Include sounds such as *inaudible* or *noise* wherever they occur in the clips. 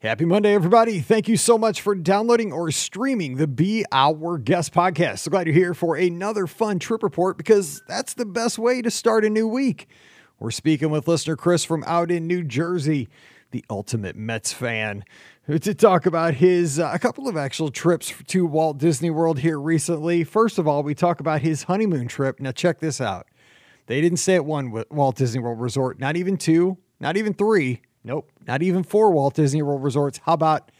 Happy Monday, everybody. Thank you so much for downloading or streaming the Be Our Guest podcast. So glad you're here for another fun trip report because that's the best way to start a new week. We're speaking with listener Chris from out in New Jersey, the ultimate Mets fan, to talk about his uh, a couple of actual trips to Walt Disney World here recently. First of all, we talk about his honeymoon trip. Now, check this out. They didn't stay at one Walt Disney World resort, not even two, not even three Nope, not even four Walt Disney World resorts. How about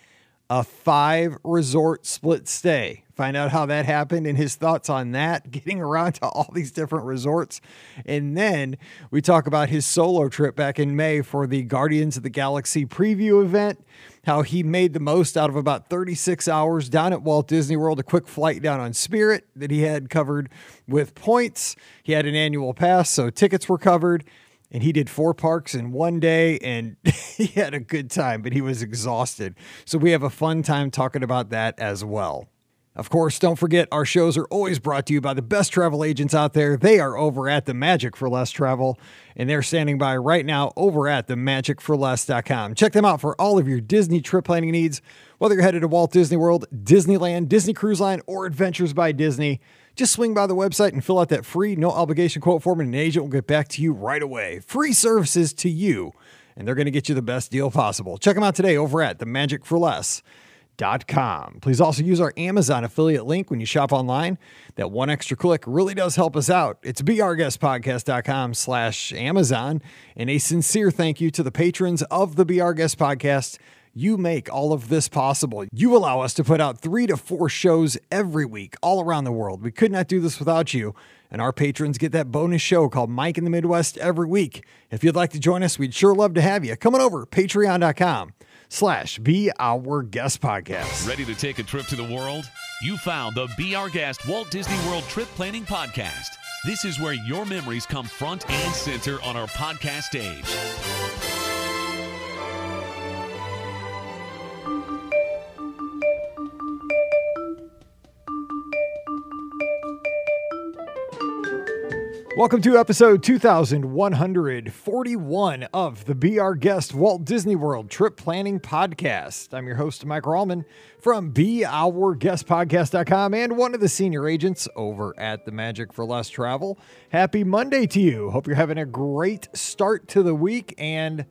a five resort split stay? Find out how that happened and his thoughts on that, *laughs* getting around to all these different resorts. And then we talk about his solo trip back in May for the Guardians of the Galaxy preview event, how he made the most out of about 36 hours down at Walt Disney World, a quick flight down on Spirit that he had covered with points. He had an annual pass, so tickets were covered and he did four parks in one day and *laughs* he had a good time, but he was exhausted. So we have a fun time talking about that as well. Of course, don't forget our shows are always brought to you by the best travel agents out there. They are over at the Magic for Less Travel, and they're standing by right now over at themagicforless.com. Check them out for all of your Disney trip planning needs, whether you're headed to Walt Disney World, Disneyland, Disney Cruise Line, or Adventures by Disney. Just swing by the website and fill out that free, no obligation quote form, and an agent will get back to you right away. Free services to you, and they're going to get you the best deal possible. Check them out today over at themagicforless.com. Please also use our Amazon affiliate link when you shop online. That one extra click really does help us out. It's beourguestpodcast.com slash Amazon. And a sincere thank you to the patrons of the Be Our Guest Podcast you make all of this possible. You allow us to put out three to four shows every week all around the world. We could not do this without you. And our patrons get that bonus show called Mike in the Midwest every week. If you'd like to join us, we'd sure love to have you. Come on over, patreon.com slash be our guest podcast. Ready to take a trip to the world? You found the Be Our Guest Walt Disney World Trip Planning Podcast. This is where your memories come front and center on our podcast stage. Welcome to episode 2141 of the Be Our Guest Walt Disney World Trip Planning Podcast. I'm your host, Mike Pellman from BeOurGuestPodcast.com and one of the senior agents over at the Magic for Less Travel. Happy Monday to you. Hope you're having a great start to the week and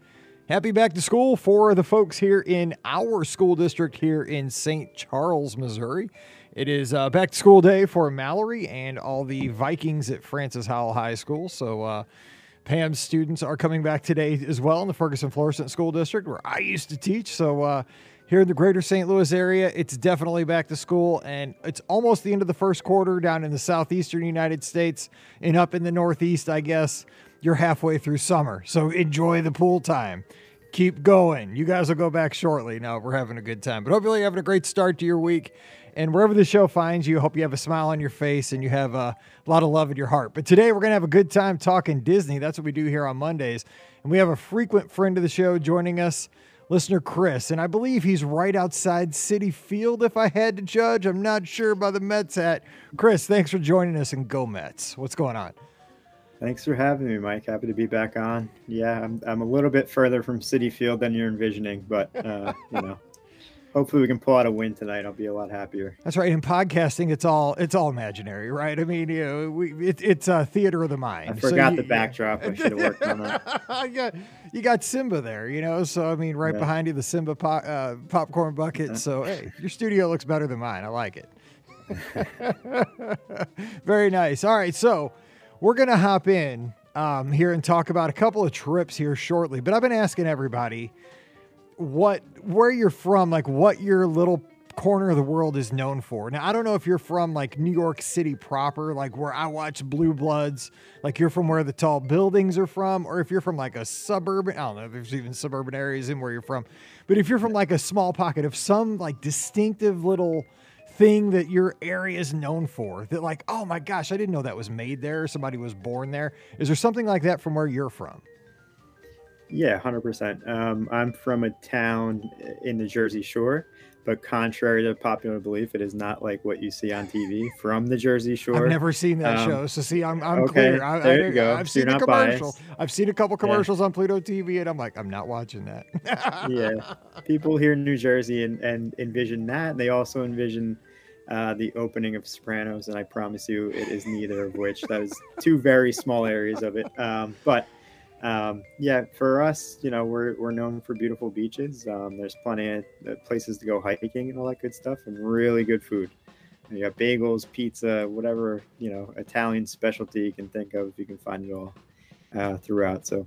happy back to school for the folks here in our school district here in St. Charles, Missouri. It is uh, back to school day for Mallory and all the Vikings at Francis Howell High School. So, uh, Pam's students are coming back today as well in the Ferguson Florissant School District, where I used to teach. So, uh, here in the greater St. Louis area, it's definitely back to school, and it's almost the end of the first quarter down in the southeastern United States and up in the northeast, I guess. You're halfway through summer, so enjoy the pool time. Keep going. You guys will go back shortly. Now we're having a good time, but hopefully, you're having a great start to your week. And wherever the show finds you, I hope you have a smile on your face and you have a lot of love in your heart. But today we're going to have a good time talking Disney. That's what we do here on Mondays. And we have a frequent friend of the show joining us, listener Chris. And I believe he's right outside Citi Field, if I had to judge. I'm not sure by the Mets hat. Chris, thanks for joining us and go Mets. What's going on? Thanks for having me, Mike. Happy to be back on. Yeah, I'm, I'm a little bit further from Citi Field than you're envisioning, but uh, you know, hopefully we can pull out a win tonight. I'll be a lot happier. That's right. In podcasting, it's all it's all imaginary, right? I mean, you know, we it, it's a theater of the mind. I forgot so you, the backdrop. I should have worked on that. *laughs* you, got, you got Simba there, you know. So I mean, right yeah. behind you, the Simba pop, uh, popcorn bucket. So hey, your studio looks better than mine. I like it. *laughs* Very nice. All right, so we're gonna hop in um, here and talk about a couple of trips here shortly. But I've been asking everybody what where you're from, like what your little corner of the world is known for. Now, I don't know if you're from like New York City proper, like where I watch Blue Bloods, like you're from where the tall buildings are from, or if you're from like a suburban, I don't know if there's even suburban areas in where you're from, but if you're from like a small pocket of some like distinctive little thing that your area is known for that like oh my gosh i didn't know that was made there somebody was born there is there something like that from where you're from Yeah, hundred um, percent. I'm from a town in the Jersey Shore, but contrary to popular belief, it is not like what you see on TV from the Jersey Shore. I've never seen that um, show, so see, I'm, I'm okay, clear. I, there I, you go. I've So seen not commercial. biased. I've seen a couple commercials on Pluto TV, and I'm like, I'm not watching that. yeah, people here in New Jersey and, and envision that. And They also envision uh, the opening of Sopranos, and I promise you, it is neither of which. That is two very small areas of it. Um, but um, yeah, for us, you know, we're, we're known for beautiful beaches. Um, there's plenty of uh, places to go hiking and all that good stuff, and really good food. You got bagels, pizza, whatever you know, Italian specialty you can think of. You can find it all uh, throughout. So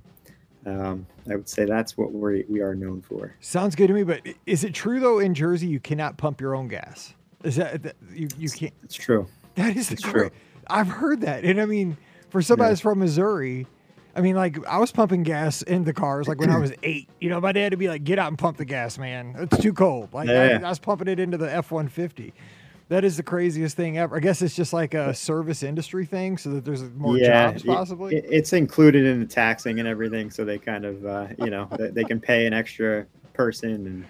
um, I would say that's what we we are known for. Sounds good to me, but is it true though in Jersey you cannot pump your own gas? Is that, that you you can't? It's true. That is *laughs* true. I've heard that, and I mean, for somebody Yeah. that's from Missouri, I mean, like I was pumping gas in the cars like when I was eight. You know, my dad would be like, "Get out and pump the gas, man. It's too cold." Like I, Yeah. I was pumping it into the F one fifty. That is the craziest thing ever. I guess it's just like a service industry thing, so that there's more jobs possibly. it- it's included in the taxing and everything, so they kind of, uh, you know, they, they can pay an extra person, and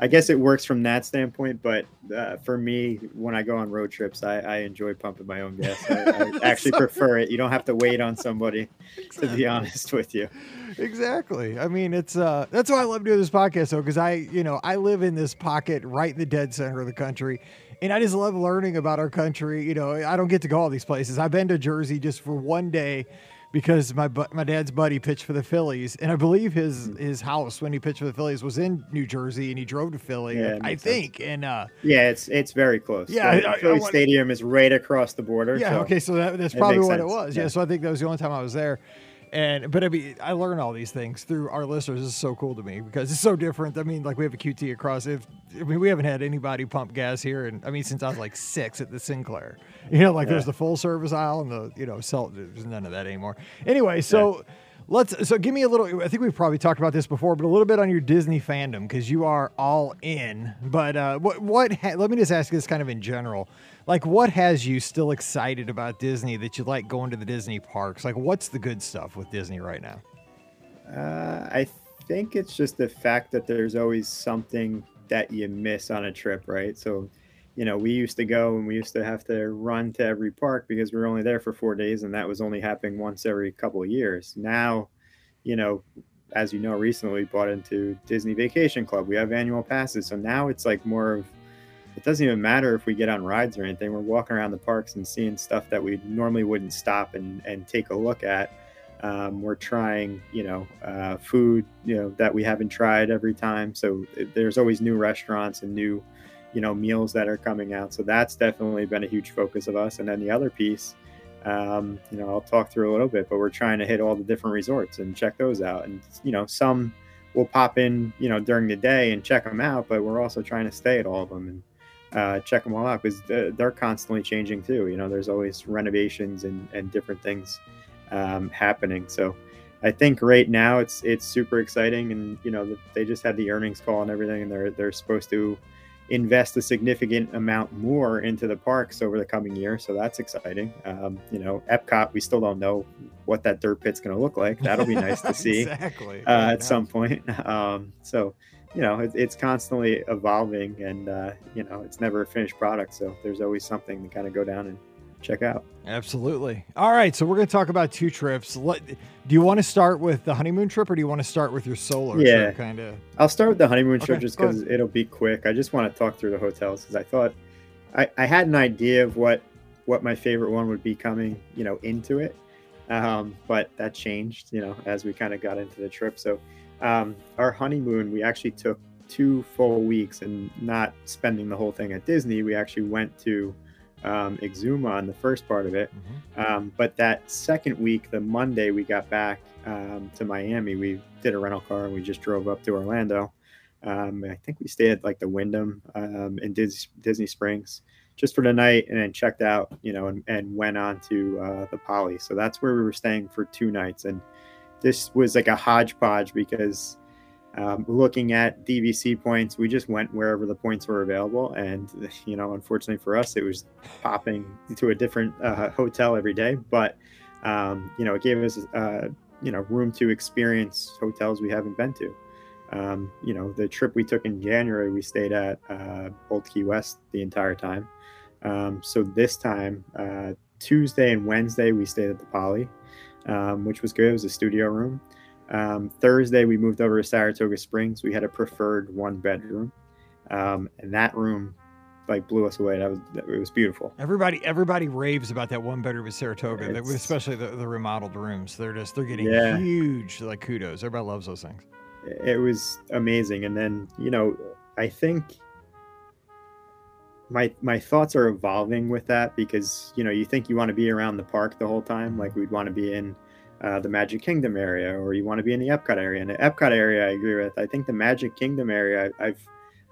I guess it works from that standpoint. But uh, for me, when I go on road trips, I, I enjoy pumping my own gas. I, I *laughs* actually prefer it. You don't have to wait on somebody, to be honest with you. Exactly. I mean, it's uh that's why I love doing this podcast though, because I, you know, I live in this pocket right in the dead center of the country. And I just love learning about our country. You know, I don't get to go all these places. I've been to Jersey just for one day because my bu- my dad's buddy pitched for the Phillies, and I believe his his house when he pitched for the Phillies was in New Jersey, and he drove to Philly, Yeah, I makes sense. think. And uh, Yeah, it's it's very close. Yeah, The I- I Philly want- Stadium is right across the border. yeah, so okay, so that, that's probably what it was. Yeah. Yeah. so I think that was the only time I was there. And but I mean, I learn all these things through our listeners. It's so cool to me because it's so different. I mean, like we have a QT across. If I mean, we haven't had anybody pump gas here, and I mean, since I was like six at the Sinclair. *laughs* You know, like there's the full service aisle and the you know sell. There's none of that anymore. Anyway, so. Let's so give me a little. I think we've probably talked about this before, but a little bit on your Disney fandom because you are all in. But uh, what what? Ha- let me just ask this kind of in general. Like, what has you still excited about Disney that you like going to the Disney parks? Like, what's the good stuff with Disney right now? Uh, I think it's just the fact that there's always something that you miss on a trip, right? So, you know, we used to go and we used to have to run to every park because we were only there for four days, and that was only happening once every couple of years. Now, you know, as you know, recently bought into Disney Vacation Club. We have annual passes, so now it's like more of it doesn't even matter if we get on rides or anything. We're walking around the parks and seeing stuff that we normally wouldn't stop and, and take a look at. Um, we're trying, you know, uh, food, you know, that we haven't tried every time. So it- there's always new restaurants and new, you know, meals that are coming out. So that's definitely been a huge focus of us. And then the other piece, um, you know, I'll talk through a little bit, but we're trying to hit all the different resorts and check those out. And you know, some will pop in, you know, during the day and check them out, but we're also trying to stay at all of them and uh, check them all out because they're, constantly changing too. You know, there's always renovations and, and different things um, happening. So I think right now it's it's super exciting, and you know they just had the earnings call and everything, and they're they're supposed to invest a significant amount more into the parks over the coming year. So that's exciting. Um, you know, Epcot, we still don't know what that dirt pit's going to look like. That'll be nice to *laughs* see exactly. uh, at some point. *laughs* Um, so, you know, it, it's constantly evolving, and uh, you know, it's never a finished product. So there's always something to kind of go down and check out. Absolutely. All right, so we're going to talk about two trips. Let, do you want to start with the honeymoon trip, or do you want to start with your solo Yeah. trip? Kind of. I'll start with the honeymoon trip Okay, just because it'll be quick. I just want to talk through the hotels because I thought I, I had an idea of what what my favorite one would be coming, you know, into it. Um, but that changed, you know, as we kind of got into the trip. So um, our honeymoon, we actually took two full weeks and not spending the whole thing at Disney. We actually went to um, Exuma on the first part of it. Um, but that second week, the Monday we got back um, to Miami, we did a rental car and we just drove up to Orlando. Um, I think we stayed at like the Wyndham um, in Dis- Disney Springs just for the night and then checked out, you know, and, and went on to uh, the Poly. So that's where we were staying for two nights. And this was like a hodgepodge because um, looking at DVC points, we just went wherever the points were available. And, you know, unfortunately for us, it was popping to a different uh, hotel every day. But, um, you know, it gave us uh, you know room to experience hotels we haven't been to. Um, you know, the trip we took in January, we stayed at uh, Old Key West the entire time. Um, so this time, uh, Tuesday and Wednesday, we stayed at the Poly, um, which was good. It was a studio room. Um, Thursday, we moved over to Saratoga Springs. We had a preferred one bedroom, um, and that room like blew us away. That was it was beautiful. Everybody everybody raves about that one bedroom at Saratoga, It's- especially the, the remodeled rooms. They're just they're getting Yeah. huge like kudos. Everybody loves those things. it was amazing and then you know i think my my thoughts are evolving with that because you know you think you want to be around the park the whole time like we'd want to be in uh, the magic kingdom area or you want to be in the epcot area and the epcot area i agree with i think the magic kingdom area I, i've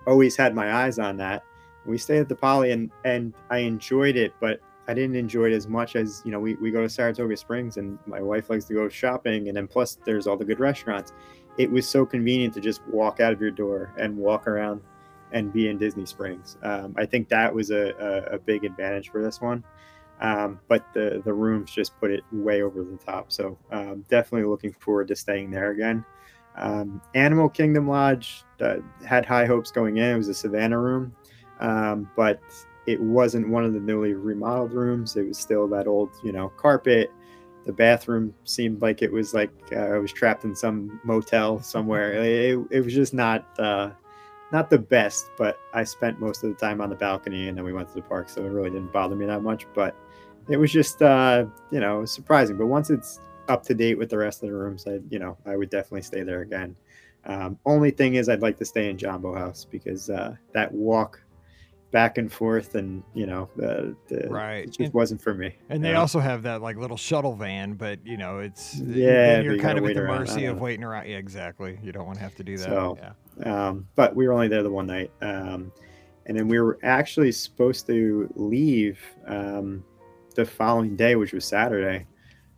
always had my eyes on that we stayed at the poly and and i enjoyed it but i didn't enjoy it as much as you know we, we go to saratoga springs and my wife likes to go shopping and then plus there's all the good restaurants it was so convenient to just walk out of your door and walk around and be in Disney Springs. Um, I think that was a, a, a big advantage for this one. Um, but the, the rooms just put it way over the top. So um, definitely looking forward to staying there again. Um, Animal Kingdom Lodge uh, had high hopes going in. It was a Savannah room, um, but it wasn't one of the newly remodeled rooms. It was still that old, you know, carpet the bathroom seemed like it was like uh, I was trapped in some motel somewhere. *laughs* It, it was just not uh, not the best, but I spent most of the time on the balcony and then we went to the park, so it really didn't bother me that much. But it was just uh, you know surprising. But once it's up to date with the rest of the rooms, I you know I would definitely stay there again. Um, only thing is, I'd like to stay in Jambo House because uh, that walk back and forth and you know the, the Right. it just And- wasn't for me. And they know? also have that like little shuttle van, but you know, it's Yeah, you're you kind of at the around. Mercy of waiting around. Yeah, exactly. You don't want to have to do that. So- yeah. um, but we were only there the one night um, and then we were actually supposed to leave um, the following day which was saturday.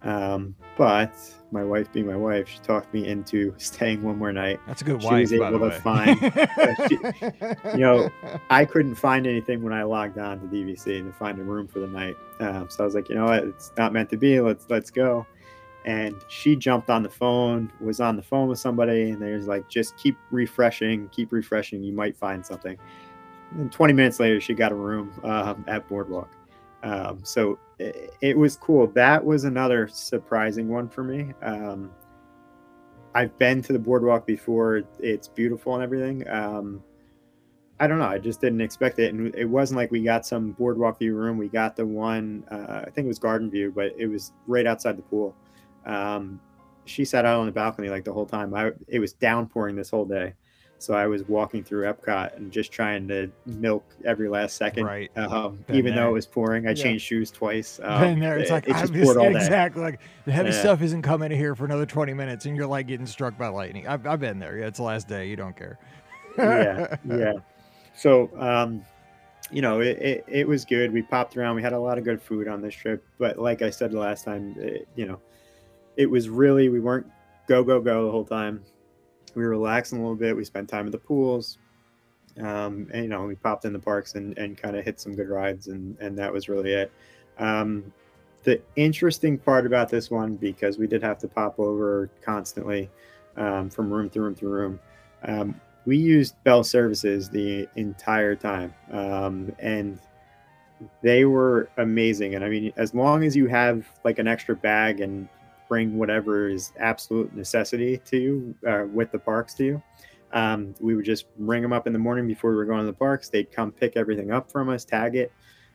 Um, but my wife being my wife she talked me into *laughs* staying one more night. That's a good She wife, was by the able way. to find- *laughs* you know, *laughs* i couldn't find anything when i logged on to dvc to find a room for the night. Um, so i was like you know what? It's not meant to be. Let's let's go. And she jumped on the phone was on the phone with somebody and there's like just keep refreshing keep refreshing. You might find something. And 20 minutes later she got a room um, at boardwalk um, so it, it was cool that was another surprising one for me um, i've been to the boardwalk before it's beautiful and everything um, I don't know. I just didn't expect it, and it wasn't like we got some boardwalk view room. We got the one, uh, I think it was garden view, but it was right outside the pool. Um, she sat out on the balcony like the whole time. I it was downpouring this whole day, so I was walking through Epcot and just trying to milk every last second. Right. Um, even though it was pouring, I Yeah. changed shoes twice. Um, Been there. It's it, like it just poured all day. exactly like the heavy Yeah. stuff isn't coming here for another 20 minutes, and you're like getting struck by lightning. I've, I've been there. Yeah, it's the last day. You don't care. yeah, *laughs* yeah. So, um, you know, it, it, it was good. We popped around. We had a lot of good food on this trip. But like I said the last time, it, you know, it was really, we weren't go, go, go the whole time. We were relaxing a little bit. We spent time at the pools. Um, and, you know, we popped in the parks and, and kind of hit some good rides. And, and that was really it. Um, the interesting part about this one, because we did have to pop over constantly um, from room to room to room, um, we used Bell Services the entire time, um, and they were amazing. And I mean, as long as you have like an extra bag and bring whatever is absolute necessity to you uh, with the parks to you, um, we would just ring them up in the morning before we were going to the parks. They'd come pick everything up from us, tag it,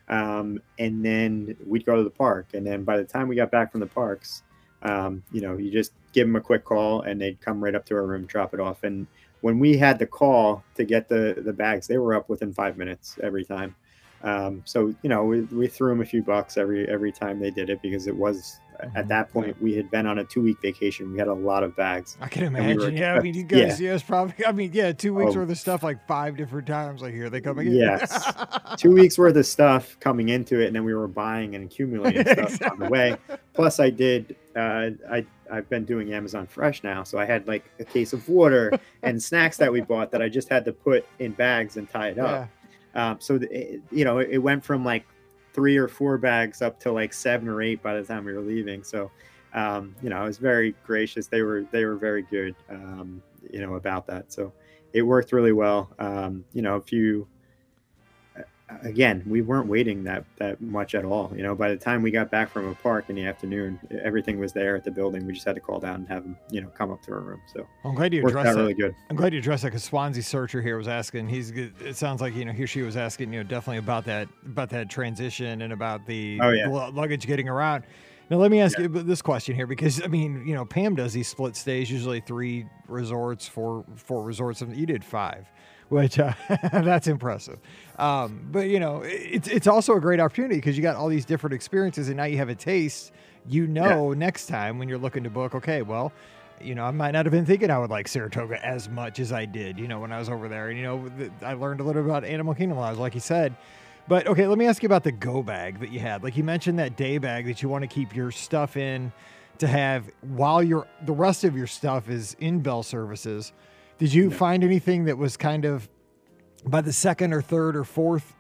um, and then we'd go to the park. And then by the time we got back from the parks, um, you know, you just give them a quick call and they'd come right up to our room, drop it off. And when we had the call to get the the bags, they were up within five minutes every time. Um, so you know, we, we threw them a few bucks every every time they did it because it was at that point we had been on a two week vacation. We had a lot of bags. I can we imagine. yeah, I mean, you guys, yeah. it's probably. I mean, yeah, two weeks Oh. worth of stuff like five different times. Like here they come again. Yes. *laughs* Two weeks worth of stuff coming into it, and then we were buying and accumulating *laughs* stuff on the way. Plus, I did. Uh, I I've been doing Amazon Fresh now, so I had like a case of water *laughs* and snacks that we bought that I just had to put in bags and tie it up. yeah. Um, so it, you know, it, it went from like three or four bags up to like seven or eight by the time we were leaving. So um, you know, I was very gracious. They were they were very good, um, you know, about that. So it worked really well. Um, you know, if you again, we weren't waiting that that much at all. You know, by the time we got back from a park in the afternoon, everything was there at the building. We just had to call down and have them, you know, come up to our room. So I'm glad you addressed that. really good. I'm glad you addressed that because Swansea Searcher here was asking. He's. good- It sounds like you know he or she was asking you know definitely about that about that transition and about the Oh, yeah. lu- luggage getting around. Now let me ask you this question here because I mean you know Pam does these split stays usually three resorts, four four resorts, and you did five, which uh, *laughs* that's impressive. Um, but you know it's it's also a great opportunity because you got all these different experiences and now you have a taste. You know next time when you're looking to book, okay, well you know, I might not have been thinking I would like Saratoga as much as I did, you know, when I was over there. And, you know, th- I learned a little bit about Animal Kingdom Lodge, like you said. But okay, let me ask you about the go bag that you had. Like you mentioned that day bag that you want to keep your stuff in to have while your the rest of your stuff is in Bell Services. Did you find anything that was kind of by the second or third or fourth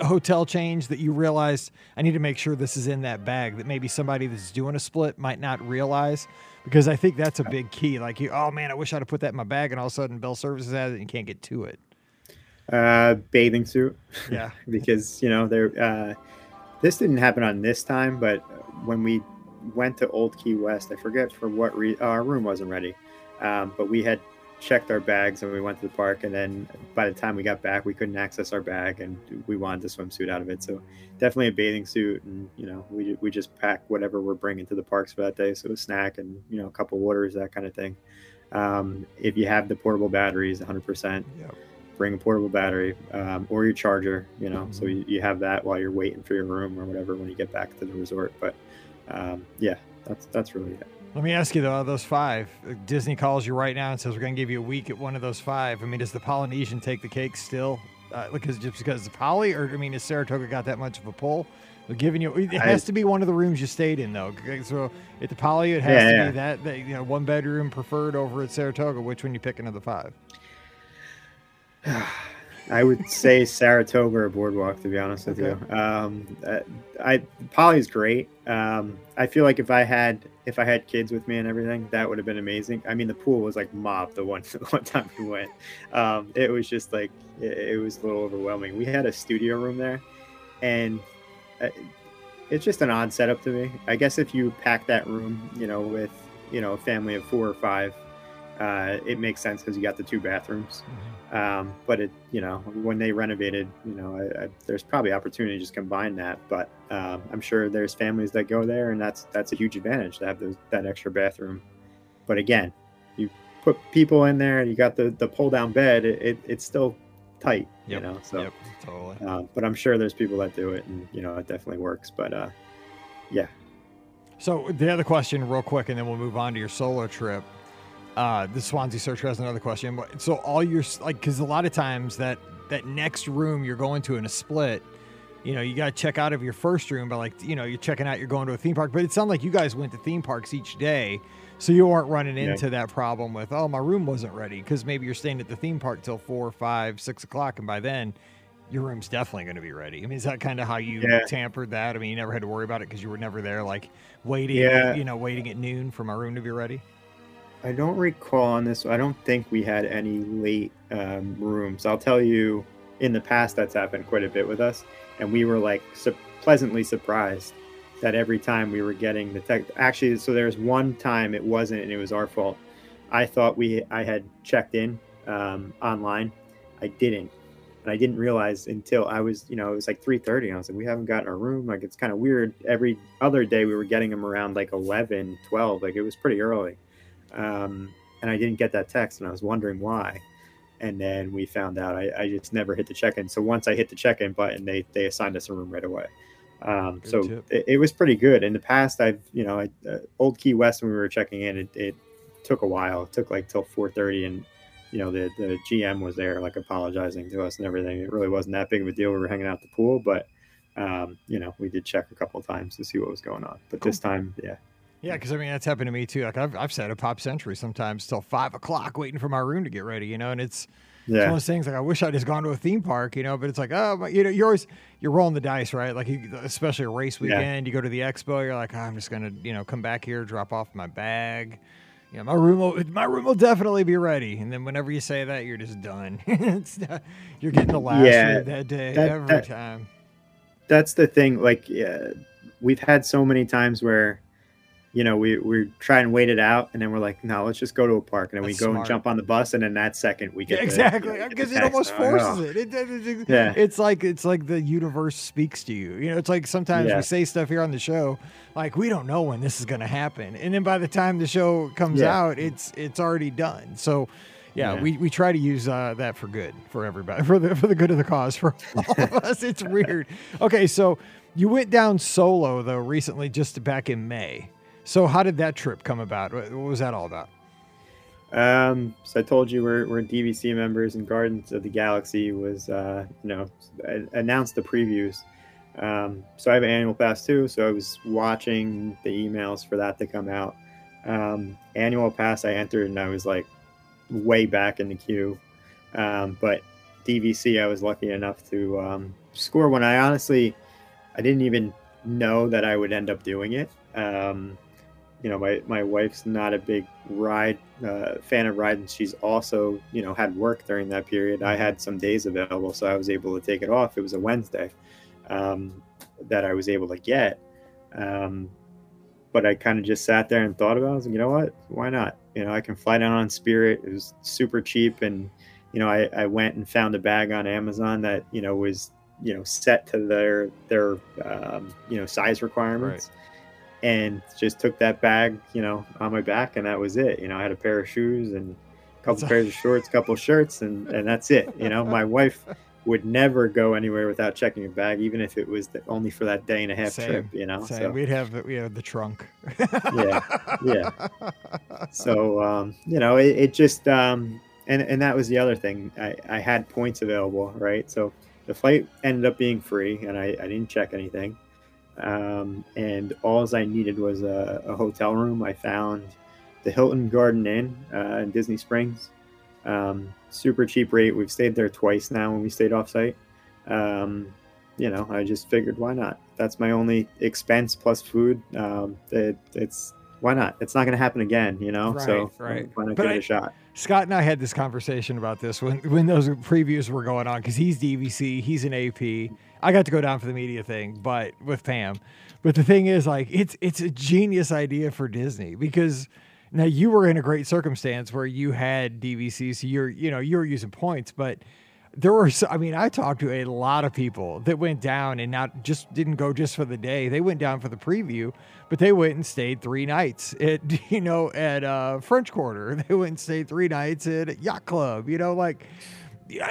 hotel change that you realized I need to make sure this is in that bag that maybe somebody that's doing a split might not realize because I think that's a big key. Like you, oh man, I wish I'd have put that in my bag, and all of a sudden Bell Services has it and you can't get to it. Uh, bathing suit. Yeah. *laughs* because you know there. Uh, this didn't happen on this time, but when we went to Old Key West, I forget for what reason our room wasn't ready, um, but we had checked our bags and we went to the park, and then by the time we got back, we couldn't access our bag, and we wanted a swimsuit out of it. So definitely a bathing suit, and you know we we just pack whatever we're bringing to the parks for that day, so a snack and you know a couple of waters, that kind of thing. Um, if you have the portable batteries, 100 percent Yep. bring a portable battery um, or your charger you know so you, you have that while you're waiting for your room or whatever when you get back to the resort but um, yeah that's that's really it Let me ask you though, of those five, Disney calls you right now and says we're going to give you a week at one of those five. I mean, does the Polynesian take the cake still? Uh, because just because it's Poly, or I mean, has Saratoga got that much of a pull? They're giving you. It has I- to be one of the rooms you stayed in, though. So at the Poly, it has Yeah, to yeah. be that, that you know one bedroom preferred over at Saratoga. Which one you picking of the five? *sighs* *sighs* i would say saratoga or boardwalk to be honest with Okay. you um, uh, i poly's great um, i feel like if i had if i had kids with me and everything that would have been amazing i mean the pool was like mob the one *laughs* the one time we went um, it was just like it, it was a little overwhelming we had a studio room there and uh, it's just an odd setup to me. I guess if you pack that room, you know, with you know a family of four or five, uh, it makes sense because you got the two bathrooms. Um, but it, you know, when they renovated, you know, I, I, there's probably opportunity to just combine that. But um, I'm sure there's families that go there, and that's that's a huge advantage to have those, that extra bathroom. But again, you put people in there, and you got the the pull down bed. It, it it's still tight, Yep, you know. So. Yep, totally. Uh, but I'm sure there's people that do it, and you know it definitely works. But uh, yeah, So the other question, real quick, and then we'll move on to your solo trip. Uh, the Swansea Searcher has another question. But- So all your like, because a lot of times that that next room you're going to in a split, you know, you got to check out of your first room, but like, you know, you're checking out, you're going to a theme park. But it sounded like you guys went to theme parks each day, so you weren't running Yeah. into that problem with, oh, my room wasn't ready, because maybe you're staying at the theme park till four, five, six o'clock, and by then. Your room's definitely going to be ready. I mean, is that kind of how you Yeah. tampered that? I mean, you never had to worry about it because you were never there, like waiting, Yeah. you know, waiting at noon for my room to be ready. I don't recall on this. I don't think we had any late um, rooms. I'll tell you, in the past, that's happened quite a bit with us, and we were like su- pleasantly surprised that every time we were getting the tech. Actually, so there's one time it wasn't, and it was our fault. I thought we I had checked in um, online. I didn't. And I didn't realize until I was, you know, it was like 3:30. I was like, we haven't gotten our room. Like it's kind of weird. Every other day we were getting them around like 11, 12. Like it was pretty early. Um, and I didn't get that text, and I was wondering why. And then we found out I, I just never hit the check-in. So once I hit the check-in button, they they assigned us a room right away. Um, so it, it was pretty good. In the past, I've you know, I, uh, Old Key West when we were checking in, it, it took a while. It took like till 4:30, and you know the the GM was there like apologizing to us and everything. It really wasn't that big of a deal. We were hanging out at the pool, but um, you know we did check a couple of times to see what was going on. But this time, yeah, Yeah, because I mean that's happened to me too. Like I've I've sat at Pop Century sometimes till five o'clock waiting for my room to get ready, you know, and it's yeah. it's one of those things like I wish I'd just gone to a theme park, you know. But it's like, oh, you know, you're always you're rolling the dice, right? Like, you, especially a race weekend, yeah. you go to the expo, you're like, oh, I'm just gonna, you know, come back here, drop off my bag. Yeah, my room will my room will definitely be ready. And then whenever you say that, you're just done. *laughs* you're getting the last yeah, that day that, every that, time. That's the thing. Like, yeah, we've had so many times where you know, we we try and wait it out, and then we're like, no, let's just go to a park, and then That's we go smart. and jump on the bus, and in that second we get yeah, exactly because it almost forces it. It, it, it. Yeah, it's like it's like the universe speaks to you. You know, it's like sometimes yeah. we say stuff here on the show, like we don't know when this is going to happen, and then by the time the show comes yeah. out, it's it's already done. So. Yeah, yeah, we, we try to use uh, that for good for everybody *laughs* for the for the good of the cause for all of *laughs* us. It's weird. Okay, so you went down solo though recently, just back in May. So, how did that trip come about? What was that all about? Um, so I told you we're, we're DVC members, and Guardians of the Galaxy was, uh, you know, announced the previews. Um, so I have an annual pass too. So I was watching the emails for that to come out. Um, annual pass, I entered, and I was like way back in the queue. Um, but DVC, I was lucky enough to um, score one. I honestly, I didn't even know that I would end up doing it. Um, you know, my, my wife's not a big ride uh, fan of riding. She's also, you know, had work during that period. I had some days available, so I was able to take it off. It was a Wednesday um, that I was able to get. Um, but I kind of just sat there and thought about it. I was like, you know what? Why not? You know, I can fly down on Spirit. It was super cheap. And, you know, I, I went and found a bag on Amazon that, you know, was, you know, set to their, their, um, you know, size requirements. Right and just took that bag, you know, on my back, and that was it. You know, I had a pair of shoes and a couple pairs of shorts, a couple of shirts, and and that's it. You know, my wife would never go anywhere without checking a bag, even if it was the, only for that day and a half Same. trip. You know, Same. so we'd have we have the trunk. yeah, yeah. So um, you know, it, it just um, and and that was the other thing. I I had points available, right? So the flight ended up being free, and I I didn't check anything um, and all I needed was a, a, hotel room. I found the Hilton Garden Inn uh, in Disney Springs. Um, super cheap rate. We've stayed there twice now when we stayed offsite. Um, you know, I just figured why not? That's my only expense plus food. Um, it, it's why not? It's not going to happen again, you know. Right, so right. why not but give I, it a shot? Scott and I had this conversation about this when when those previews were going on because he's DVC, he's an AP. I got to go down for the media thing, but with Pam. But the thing is, like, it's it's a genius idea for Disney because now you were in a great circumstance where you had DVC, so you're you know you were using points, but there were i mean i talked to a lot of people that went down and not just didn't go just for the day they went down for the preview but they went and stayed three nights at *laughs* you know at uh, french quarter *laughs* they went and stayed three nights at yacht club you know like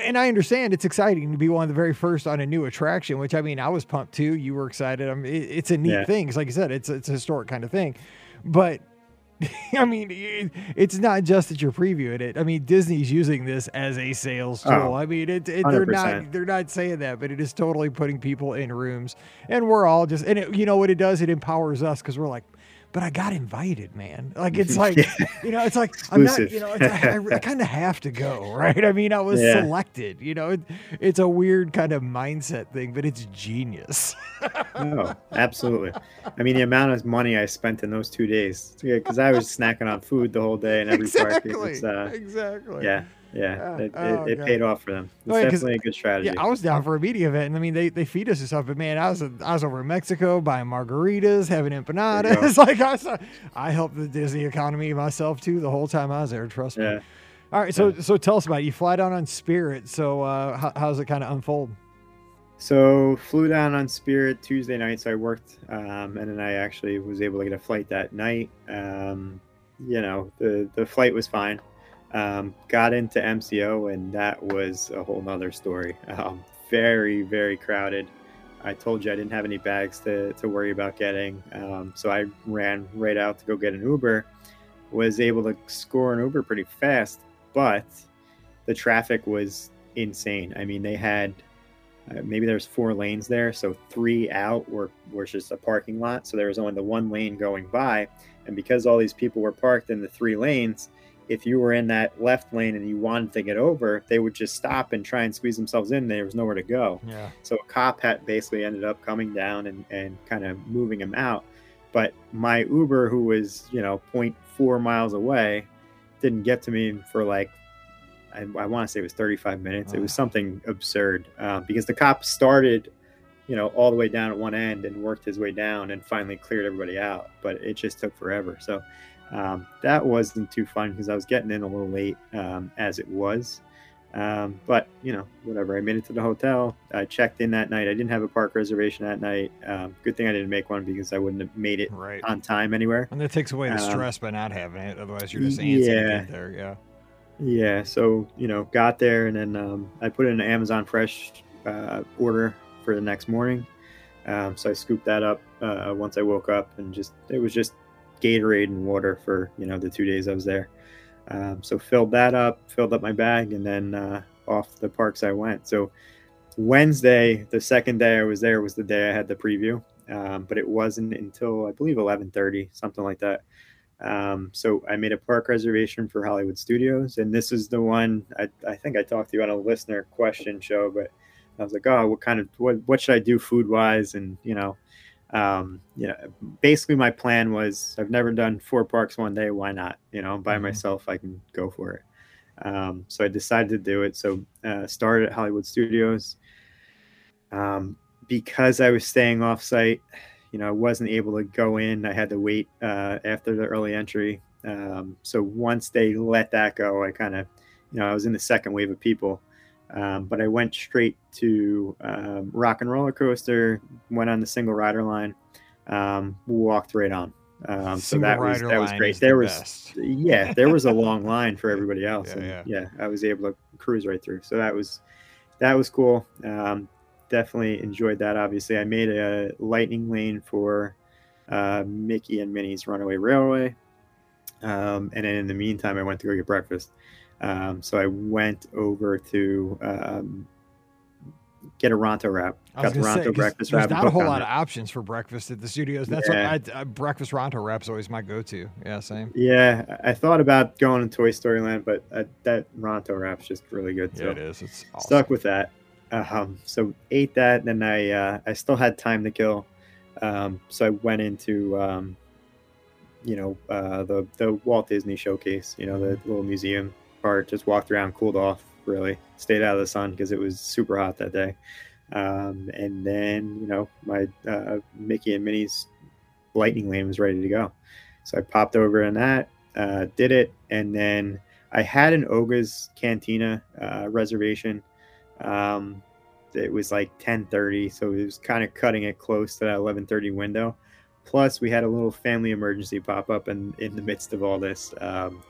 and I understand it's exciting to be one of the very first on a new attraction, which I mean, I was pumped too. You were excited. I mean, it, it's a neat yeah. thing. Like you said, it's it's a historic kind of thing. But *laughs* I mean, it's not just that you're previewing it. I mean, Disney's using this as a sales oh, tool. Oh, I mean, it, it, they're not they're not saying that, but it is totally putting people in rooms, and we're all just and it, you know what it does? It empowers us because we're like, but I got invited, man. Like *laughs* it's like, you know, it's like I'm not, you know, I, I kind of *laughs* have to go, right? I mean, I was yeah. selected. You know, it, it's a weird kind of mindset thing, but it's genius. oh, absolutely. I mean, the amount of money I spent in those two days, because I was snacking on food the whole day and every exactly. park. It's, uh, exactly. Yeah. Yeah, it, oh, it, it paid off for them. It's oh, yeah, definitely a good strategy. Yeah, I was down for a media event, and I mean, they, they feed us and stuff. But man, I was I was over in Mexico buying margaritas, having empanadas. *laughs* like I, saw, I helped the Disney economy myself too the whole time I was there. Trust yeah. me. All right, so yeah. so tell us about it. You fly down on Spirit. So uh, how, how's it kind of unfold? So flew down on Spirit Tuesday night. So I worked, um, and then I actually was able to get a flight that night. Um, you know, the the flight was fine. Um, got into MCO, and that was a whole nother story. Um, very, very crowded. I told you I didn't have any bags to, to worry about getting. Um, so I ran right out to go get an Uber. Was able to score an Uber pretty fast, but the traffic was insane. I mean, they had uh, maybe there's four lanes there, so three out were, were just a parking lot. So there was only the one lane going by. And because all these people were parked in the three lanes, if you were in that left lane and you wanted to get over, they would just stop and try and squeeze themselves in. There was nowhere to go. Yeah. So a cop had basically ended up coming down and, and kind of moving him out. But my Uber, who was, you know, 0.4 miles away, didn't get to me for like, I, I want to say it was 35 minutes. It was Ah. something absurd uh, because the cop started, you know, all the way down at one end and worked his way down and finally cleared everybody out. But it just took forever. So um, that wasn't too fun because I was getting in a little late um, as it was. Um, but you know, whatever. I made it to the hotel. I checked in that night. I didn't have a park reservation that night. Um, good thing I didn't make one because I wouldn't have made it Right. on time anywhere. And that takes away the Um, stress by not having it. Otherwise, you're just antsy to yeah. get there. Yeah. Yeah. So you know, got there and then um, I put in an Amazon Fresh uh, order for the next morning. Um, so I scooped that up uh, once I woke up and just it was just Gatorade and water for you know the two days I was there. Um, so filled that up, filled up my bag, and then uh, off the parks I went. So Wednesday, the second day I was there, was the day I had the preview, um, but it wasn't until I believe 11:30, something like that. Um, so I made a park reservation for Hollywood Studios, and this is the one I, I think I talked to you on a listener question show, but I was like, oh, what kind of what what should I do food wise, and you know, um, you know, basically my plan was I've never done four parks one day, why not? You know, by Mhm. myself I can go for it. Um, so I decided to do it. So uh, started at Hollywood Studios. Um, because I was staying off site, you know, I wasn't able to go in. I had to wait uh, after the early entry. Um, so once they let that go, I kind of, you know, I was in the second wave of people. Um, but I went straight to um, Rock and Roller Coaster, went on the single rider line, um, walked right on. Um, so that was that was great. is the There was best. yeah, there was a *laughs* long line for everybody else, Yeah, and yeah. yeah. I was able to cruise right through. So that was that was cool. Um, definitely enjoyed that. Obviously, I made a lightning lane for uh, Mickey and Minnie's Runaway Railway, um, and then in the meantime, I went to go get breakfast. Um, so I went over to um, get a Ronto wrap. Got the say, Ronto 'cause breakfast there's wrap. not a whole lot it. of options for breakfast at the studios. That's Yeah. what I, I breakfast Ronto wrap's always my go-to. Yeah, same. Yeah, I thought about going to Toy Story Land, but uh, that Ronto wrap's just really good. Yeah, it is. It's awesome. stuck with that. Um, so ate that, and then I uh, I still had time to kill, um, so I went into um, you know uh, the the Walt Disney Showcase, you know the little museum Just walked around, cooled off, really stayed out of the sun because it was super hot that day. Um, and then you know my uh, Mickey and Minnie's Lightning Lane was ready to go, so I popped over in that, uh, did it, and then I had an Oga's Cantina uh, reservation. Um, it was like 10:30, so it was kind of cutting it close to that 11:30 window. Plus, we had a little family emergency pop up, and in the midst of all this, um,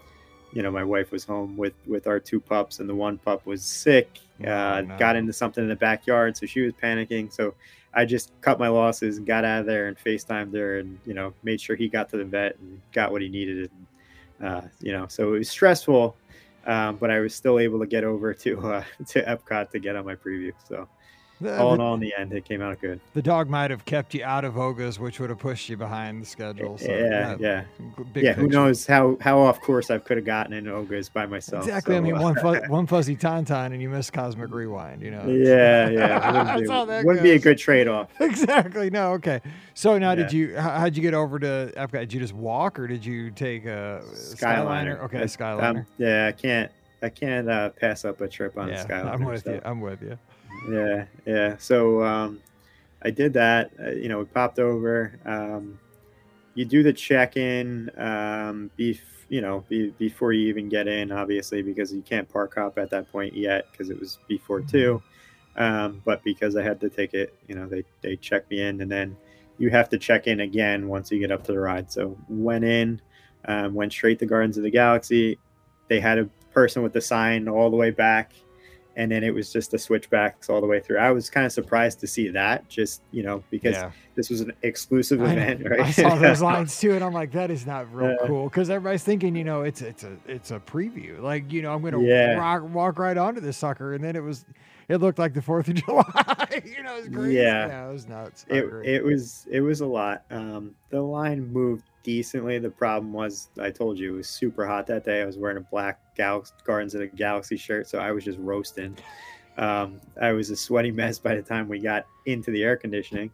you know, my wife was home with with our two pups, and the one pup was sick. Oh, Uh, no. Got into something in the backyard, so she was panicking. So I just cut my losses and got out of there and FaceTimed her, and you know, made sure he got to the vet and got what he needed. And, uh, you know, so it was stressful, um, but I was still able to get over to uh, *laughs* to Epcot to get on my preview. So The, all in the- all, in the end, it came out good. the dog might have kept you out of Oga's, which would have pushed you behind the schedule. So, yeah, yeah, Big yeah. Who knows how how off course I could have gotten in Oga's by myself. Exactly. I mean, uh, one fu- *laughs* one fuzzy tauntaun and you miss Cosmic Rewind. You know. yeah, yeah. *laughs* Wouldn't, be, that wouldn't be a good trade off. *laughs* Exactly. No. Okay. So now, did you? How, how'd you get over to Epcot? Did you just walk, or did you take a Skyliner? Okay, I- Skyliner. um, yeah, I can't I can't uh, pass up a trip on yeah, a Skyliner. I'm with so. you. I'm with you. Yeah, yeah. So um, I did that. Uh, you know, we popped over. Um, you do the check-in, um, bef- you know, be- before you even get in, obviously, because you can't park hop at that point yet because it was before two. Um, but because I had the ticket, you know, they they checked me in, and then you have to check in again once you get up to the ride. So went in, um, went straight to Guardians of the Galaxy. They had a person with the sign all the way back and then it was just the switchbacks all the way through. I was kind of surprised to see that, just you know, because yeah. this was an exclusive I, event, right? I saw those *laughs* lines too, and I'm like, that is not real Yeah. cool because everybody's thinking, you know, it's it's a it's a preview. Like, you know, I'm gonna Yeah. rock, walk right onto this sucker, and then it was, it looked like the Fourth of *laughs* July. *laughs* you know, it was crazy. Yeah. it was nuts. It, agree. it was it was a lot. Um, the line moved decently. The problem was, I told you, it was super hot that day. I was wearing a black Gal- Guardians of the Galaxy shirt, so I was just roasting. Um, I was a sweaty *laughs* mess by the time we got into the air conditioning.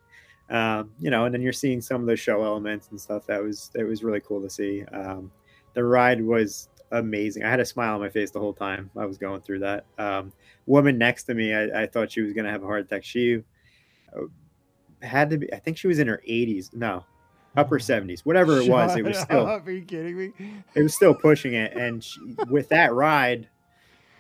Um, you know, and then you're seeing some of the show elements and stuff. That was it was really cool to see. Um, the ride was amazing. I had a smile on my face the whole time I was going through that. Um, woman next to me, I, I thought she was going to have a heart attack. She had to be, I think she was in her 80s. No, upper 70s, whatever it was. It was still, Are you kidding me? it was still pushing it. And she, with that ride,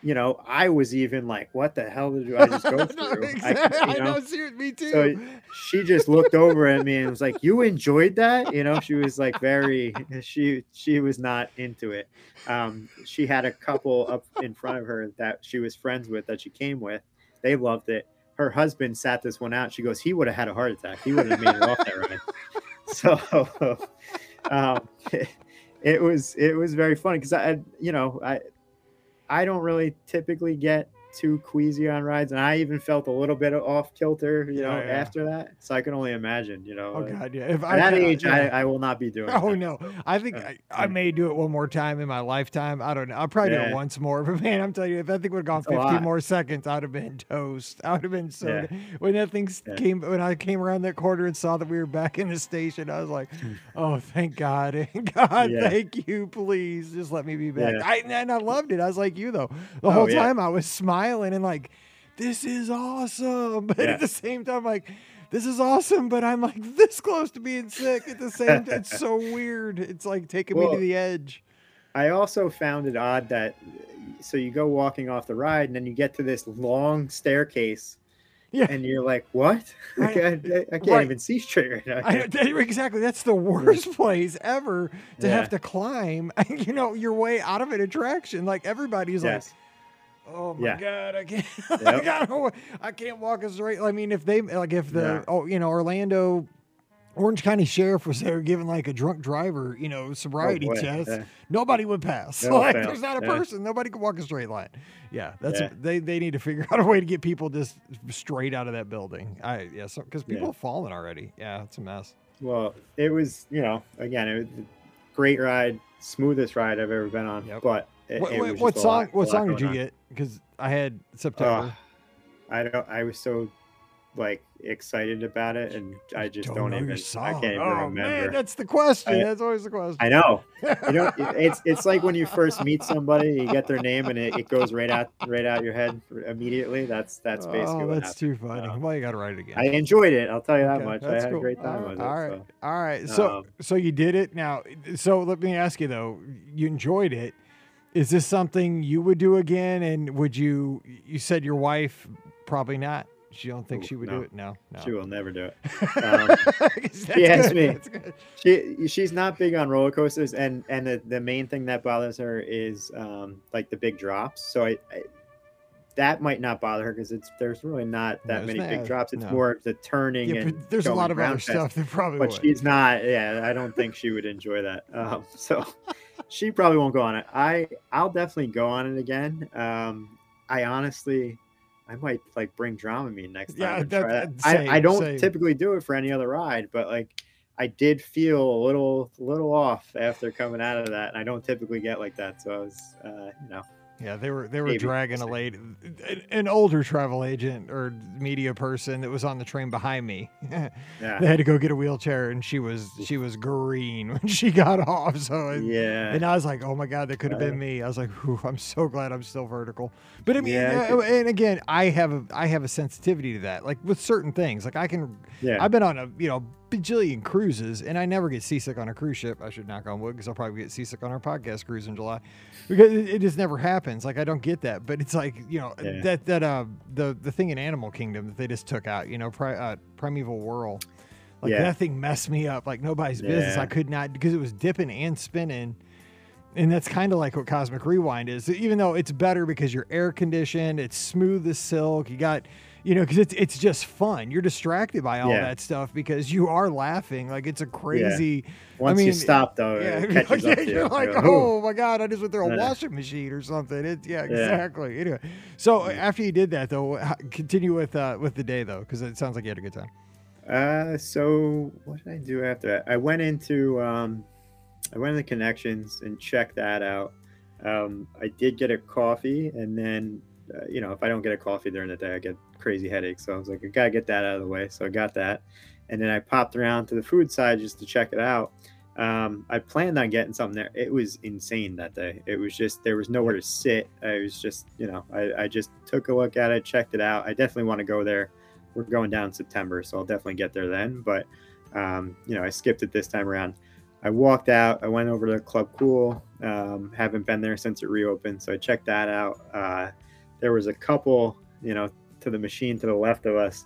you know, I was even like, what the hell did I just go *laughs* No, through? exactly. I, I, you know, know, ser- me too. so she just looked over at me and was like, "You enjoyed that?" You know, she was like very *laughs* she she was not into it. Um, she had a couple up in front of her that she was friends with that she came with. They loved it. Her husband sat this one out. She goes, "He would have had a heart attack. He would have made it off that ride." *laughs* *laughs* So, um, it was it was very funny because I you know I I don't really typically get too queasy on rides, and I even felt a little bit off kilter, you know, Yeah, yeah. after that. So I can only imagine, you know. oh god, yeah. If at that could- age, yeah. I, I will not be doing. *laughs* Oh that. no! I think I, I may do it one more time in my lifetime. I don't know. I'll probably do it once more. *laughs* But man, I'm telling you, if that thing would have gone It's a 15 more seconds, I'd have been toast. I would have been so. When that thing came, when I came around that corner and saw that we were back in the station, I was like, *laughs* "Oh, thank God, God, thank you, please, just let me be back." I and I loved it. I was like you though. The Oh, whole time I was smiling and like, "This is awesome," *laughs* but Yeah. at the same time, like. This is awesome, but I'm like this close to being sick at the same time. It's so *laughs* weird. It's like taking me to the edge. I also found it odd that so you go walking off the ride, and then you get to this long staircase, Yeah. and you're like, "What? *laughs* I- I, I, can't right. even see straight right now." I, exactly. That's the hmm. worst place ever to have to climb, you know, your way out of an attraction. Like everybody's yes. like, "Oh my Yeah. god, I can't, *laughs* I, gotta- I can't walk a straight." I mean, if they like, if the Yeah. oh, you know, Orlando. Orange County Sheriff was there giving like a drunk driver, you know, sobriety Oh, test. yeah. Nobody would pass. No *laughs* like, there's not a yeah. person. Nobody could walk a straight line. Yeah, that's Yeah. they. They need to figure *laughs* out a way to get people just straight out of that building. I yeah, because people have fallen already. Yeah, it's a mess. Well, it was, you know, again, it was a great ride, smoothest ride I've ever been on. Yep. But What, what, just lot- song? What song did you on. get? Because I had September. Ugh, I don't. I was so like excited about it, and I just don't, know even. I song. can't even oh remember. man, that's the question. I- that's always the question. I know. You know, *laughs* it- it's it's like when you first meet somebody, you get their name, and it, it goes right out right out your head immediately. That's that's basically oh, that's happened. too funny. Uh, well, you got to write it again. I enjoyed it. I'll tell you that Okay, much. I had cool. a great time all with right, it. All right, so. all right. So, Um, so you did it. Now, so let me ask you though. You enjoyed it. Is this something you would do again? And would you? You said your wife probably not. She don't think she would no. do it. No, no. She will never do it. *laughs* Um, she asked good, me. she she's not big on roller coasters and and the, the main thing that bothers her is um like the big drops so i, I that might not bother her because it's there's really not that No, many it's big drops it's no. more of the turning Yeah, and but there's a lot of other fast. stuff that probably but would. she's not yeah i don't think she would enjoy that um so *laughs* she probably won't go on it i i'll definitely go on it again um i honestly I might like bring Dramamine next time. Yeah, and that- that. that- same, I, I don't same. typically do it for any other ride, but like I did feel a little little off after coming out of that, and I don't typically get like that. So I was, uh, you know, Yeah, they were they were Maybe. dragging a lady, an- older travel agent or media person that was on the train behind me. *laughs* yeah, they had to go get a wheelchair, and she was she was green when she got off. So it- yeah, and I was like, oh my god, that could have been me. I was like, I'm so glad I'm still vertical. But I mean, Yeah, I and again, I have a I have a sensitivity to that. Like with certain things, like I can yeah, I've been on a you know bajillion cruises, and I never get seasick on a cruise ship. I should knock on wood because I'll probably get seasick on our podcast cruise in July, because it, it just never happens. Like I don't get that, but it's like you know Yeah. that that uh the the thing in Animal Kingdom that they just took out, you know, pri- uh, Primeval Whirl. Like Yeah. that thing messed me up like nobody's business. I could not because it was dipping and spinning. And that's kind of like what Cosmic Rewind is, even though it's better because you're air conditioned, it's smooth as silk. You got, you know, because it's it's just fun. You're distracted by all Yeah. that stuff because you are laughing. Like it's a crazy. Once mean, you stop though, Yeah, it *laughs* catches up you. you're like, You oh my god, I just went through a washing machine or something. It, yeah, exactly. Anyway, so after you did that though, continue with uh, with the day though, because it sounds like you had a good time. Uh, so what did I do after that? I went into um, I went to the connections and checked that out. Um, I did get a coffee, and then uh, you know if I don't get a coffee during the day, I get crazy headaches. So I was like, I gotta get that out of the way. So I got that, and then I popped around to the food side just to check it out. Um, I planned on getting something there. It was insane that day. It was just there was nowhere to sit. I was just you know I, I just took a look at it, checked it out. I definitely want to go there. We're going down September, so I'll definitely get there then. But um, you know I skipped it this time around. I walked out. I went over to Club Cool. Um, haven't been there since it reopened, so I checked that out. Uh, there was a couple, you know, to the machine to the left of us.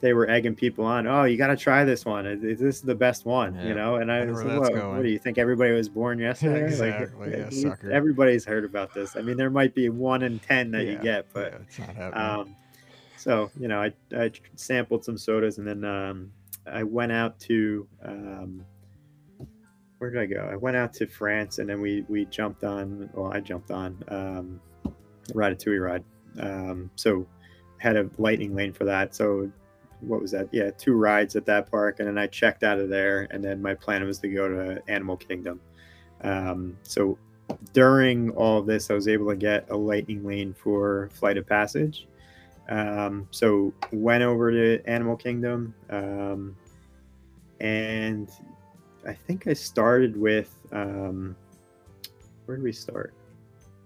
They were egging people on. Oh, you got to try this one. This is the best one, Yeah, you know. And I I was like, what, what do you think? Everybody was born yesterday. *laughs* exactly, yeah, Like, *laughs* sucker. everybody's heard about this. I mean, there might be one in ten that you get, but yeah, it's not happening. um, so you know, I, I sampled some sodas and then um, I went out to um, where did I go? I went out to France and then we we jumped on. Well, I jumped on um, Ratatouille ride. Um, so had a lightning lane for that. So what was that? Yeah, two rides at that park, and then I checked out of there. And then my plan was to go to Animal Kingdom. Um, so during all of this, I was able to get a lightning lane for Flight of Passage. Um, so went over to Animal Kingdom, um, and I think I started with um, where did we start?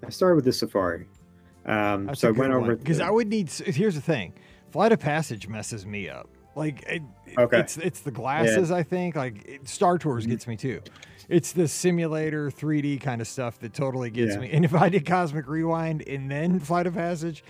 I started with the Safari. Um, That's so I went over because I would need. Here's the thing: flight of passage messes me up. Like, it, Okay. it's it's the glasses. I think like it, Star Tours Mhm. gets me too. It's the simulator 3D kind of stuff that totally gets Yeah. me. *laughs* And if I did Cosmic Rewind and then Flight of Passage,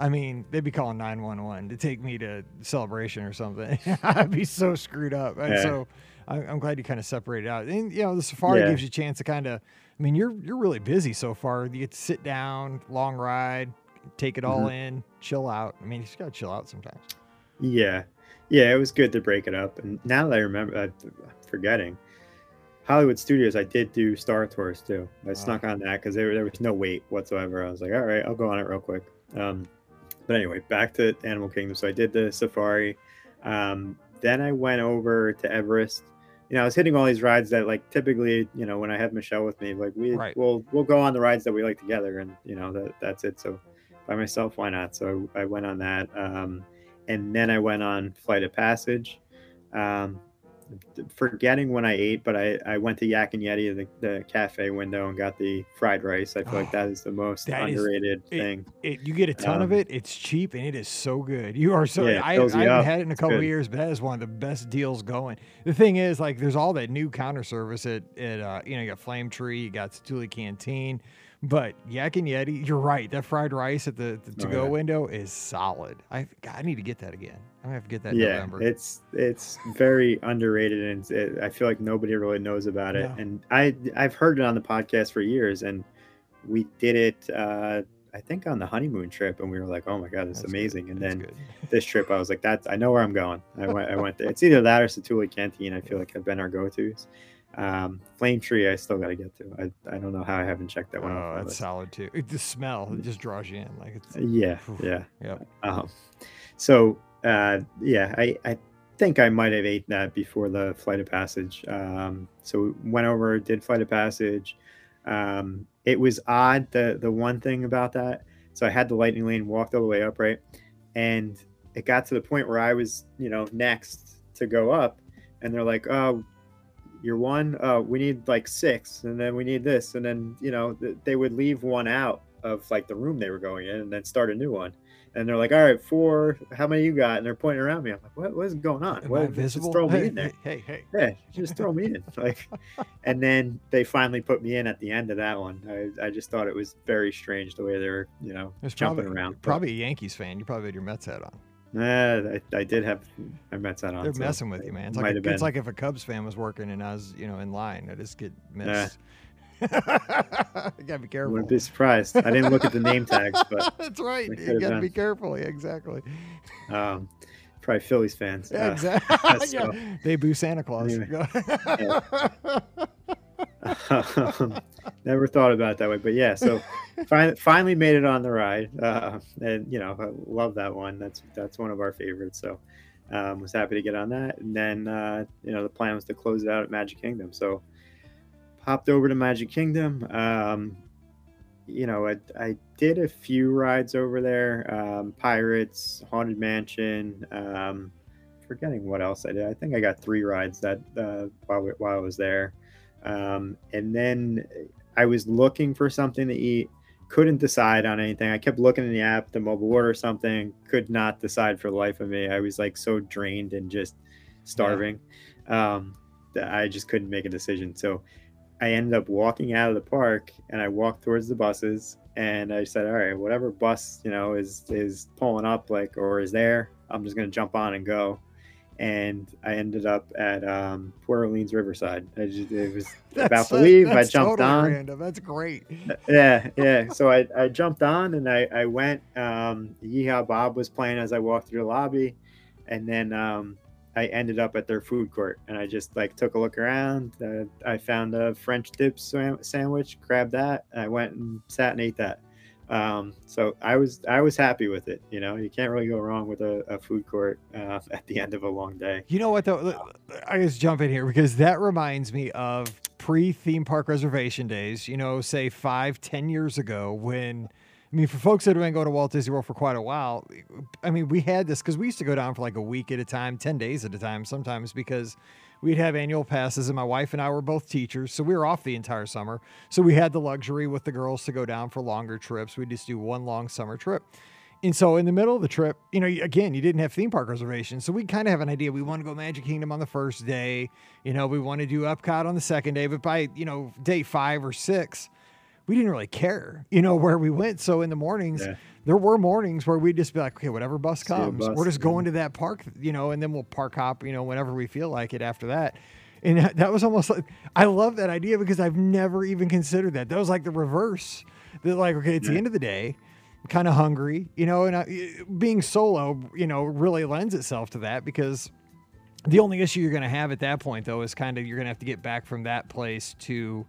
I mean, they'd be calling 911 to take me to Celebration or something. *laughs* I'd be so screwed up. And Yeah. so I, I'm glad you kind of separated out. And you know, the Safari Yeah. gives you a chance to kind of. I mean, you're you're really busy so far. You get to sit down, long ride, take it all Mm-hmm. in, chill out. I mean, you just gotta chill out sometimes. Yeah, yeah, it was good to break it up. And now that I remember, I'm forgetting Hollywood Studios. I did do Star Tours too. I snuck on that because there, there was no wait whatsoever. I was like, all right, I'll go on it real quick. Um, but anyway, back to Animal Kingdom. So I did the safari. Um, then I went over to Everest. You know, I was hitting all these rides that, like, typically, you know, when I have Michelle with me, like, we Right. we'll we'll go on the rides that we like together, and you know, that that's it. So by myself, why not? So I went on that. Um, and then I went on Flight of Passage. Um, forgetting when I ate, but I, I went to Yak and Yeti, the, the cafe window, and got the fried rice. I feel like Oh, that is the most underrated it- thing. It, you get a ton of Um, it. It's cheap and it is so good. You are so. Yeah, I, I haven't up. had it in a It's couple of years, but that is one of the best deals going. The thing is, like, there's all that new counter service at at uh, you know you got Flame Tree, you got Satuli Canteen, but Yak and Yeti. You're right. That fried rice at the, the to go Oh, yeah. window is solid. I God, I need to get that again. I'm have to get that yeah, November. it's it's very underrated, and it, I feel like nobody really knows about it. No. And I I've heard it on the podcast for years, and we did it. Uh, I think on the honeymoon trip, and we were like, "Oh my god, it's That's good. amazing!" And That's then *laughs* this trip, I was like, "That's I know where I'm going." I went, I went there. It's either that or Satuli Canteen. I feel like have been our go-tos. Um, Flame Tree, I still got to get to. I, I don't know how I haven't checked that one. Oh, that's solid too. It, the smell it just draws you in. Like it's Yeah, Oof. yeah. Yep. Um, so uh, yeah, I, I think I might have ate that before the flight of passage. Um, so we went over, did flight of passage. Um, it was odd. The the one thing about that, so I had the lightning lane, walked all the way up, right, and it got to the point where I was, you know, next to go up, and they're like, oh. You're one. Uh, we need like six, and then we need this, and then you know th- they would leave one out of like the room they were going in, and then start a new one and they're like, "All right, four. How many you got?" And they're pointing around me. I'm like, "What? What is going on? Am what, just throw me hey, in there." Hey, hey, hey. Yeah, just throw me in. *laughs* Like, and then they finally put me in at the end of that one. I, I just thought it was very strange the way they were, you know, There's jumping probably, around. But, Probably a Yankees fan. You probably had your Mets hat on. Nah, I, I did have my Mets hat on. They're so messing with you, man. It's like, a, it's like if a Cubs fan was working and I was, you know, in line. I just get Nah. You gotta be careful. wouldn't be surprised. I didn't look at the name tags, but *laughs* That's right. You gotta be careful. Yeah, exactly. um, probably Phillies fans. Yeah, Uh, exactly. *laughs* so- *laughs* yeah. They boo Santa Claus. Anyway. um, never thought about it that way, but yeah. So finally, finally made it on the ride, uh, and you know, I love that one. That's that's one of our favorites. So um, was happy to get on that, and then uh, you know the plan was to close it out at Magic Kingdom. So hopped over to Magic Kingdom. Um, you know, I, I did a few rides over there um, Pirates, Haunted Mansion. Um, forgetting what else I did. I think I got three rides that uh, while, while I was there. Um, and then I was looking for something to eat, couldn't decide on anything. I kept looking in the app, the mobile order or something, could not decide for the life of me. I was like so drained and just starving yeah. um, that I just couldn't make a decision. So I ended up walking out of the park and I walked towards the buses and I said, all right, whatever bus, you know, is, is pulling up like, or is there, I'm just going to jump on and go. And I ended up at um, Port Orleans Riverside. I just, it was *laughs* about to leave. I jumped totally on. Random. That's great. Yeah, yeah. So I, I jumped on and I, I went. Um, Yeehaw Bob was playing as I walked through the lobby, and then um, I ended up at their food court and I just like took a look around. Uh, I found a French dip sandwich, grabbed that, I went and sat and ate that. Um, so I was I was happy with it. You know, you can't really go wrong with a, a food court uh, *laughs* at the end of a long day. You know what though? I just jump in here because that reminds me of pre theme park reservation days. You know, say five, ten years ago when I mean, for folks that have been going to Walt Disney World for quite a while, I mean, we had this because we used to go down for like a week at a time, 10 days at a time sometimes because we'd have annual passes and my wife and I were both teachers. So we were off the entire summer. So we had the luxury with the girls to go down for longer trips. We'd just do one long summer trip. And so in the middle of the trip, you know, again, you didn't have theme park reservations. So we kind of have an idea. We want to go Magic Kingdom on the first day. You know, we want to do Epcot on the second day. But by, you know, day five or six, we didn't really care, you know, where we went. So in the mornings, yeah. there were mornings where we'd just be like, okay, whatever bus comes, bus, we're just going to that park, you know, and then we'll park hop, you know, whenever we feel like it after that. And *laughs* that was almost like, I love that idea because I've never even considered that. That was like the reverse. That like, okay, it's yeah. the end of the day, kind of hungry, you know, and I, being solo, you know, really lends itself to that because the only issue you're going to have at that point, though, is kind of you're going to have to get back from that place to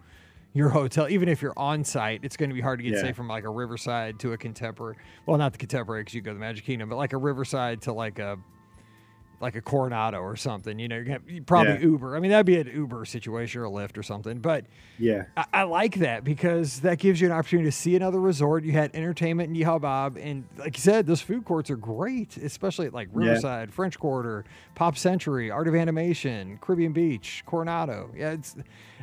your hotel, even if you're on site, it's going to be hard to get, yeah. say, from like a Riverside to a Contemporary. Well, not the Contemporary because you go to the Magic Kingdom, but like a Riverside to like a like a Coronado or something. You know, you probably yeah. Uber. I mean, that'd be an Uber situation or a Lyft or something. But yeah, I, I, like that because that gives you an opportunity to see another resort. You had entertainment in Yeehaw Bob, and like you said, those food courts are great, especially at like Riverside, yeah. French Quarter, Pop Century, Art of Animation, Caribbean Beach, Coronado. Yeah, it's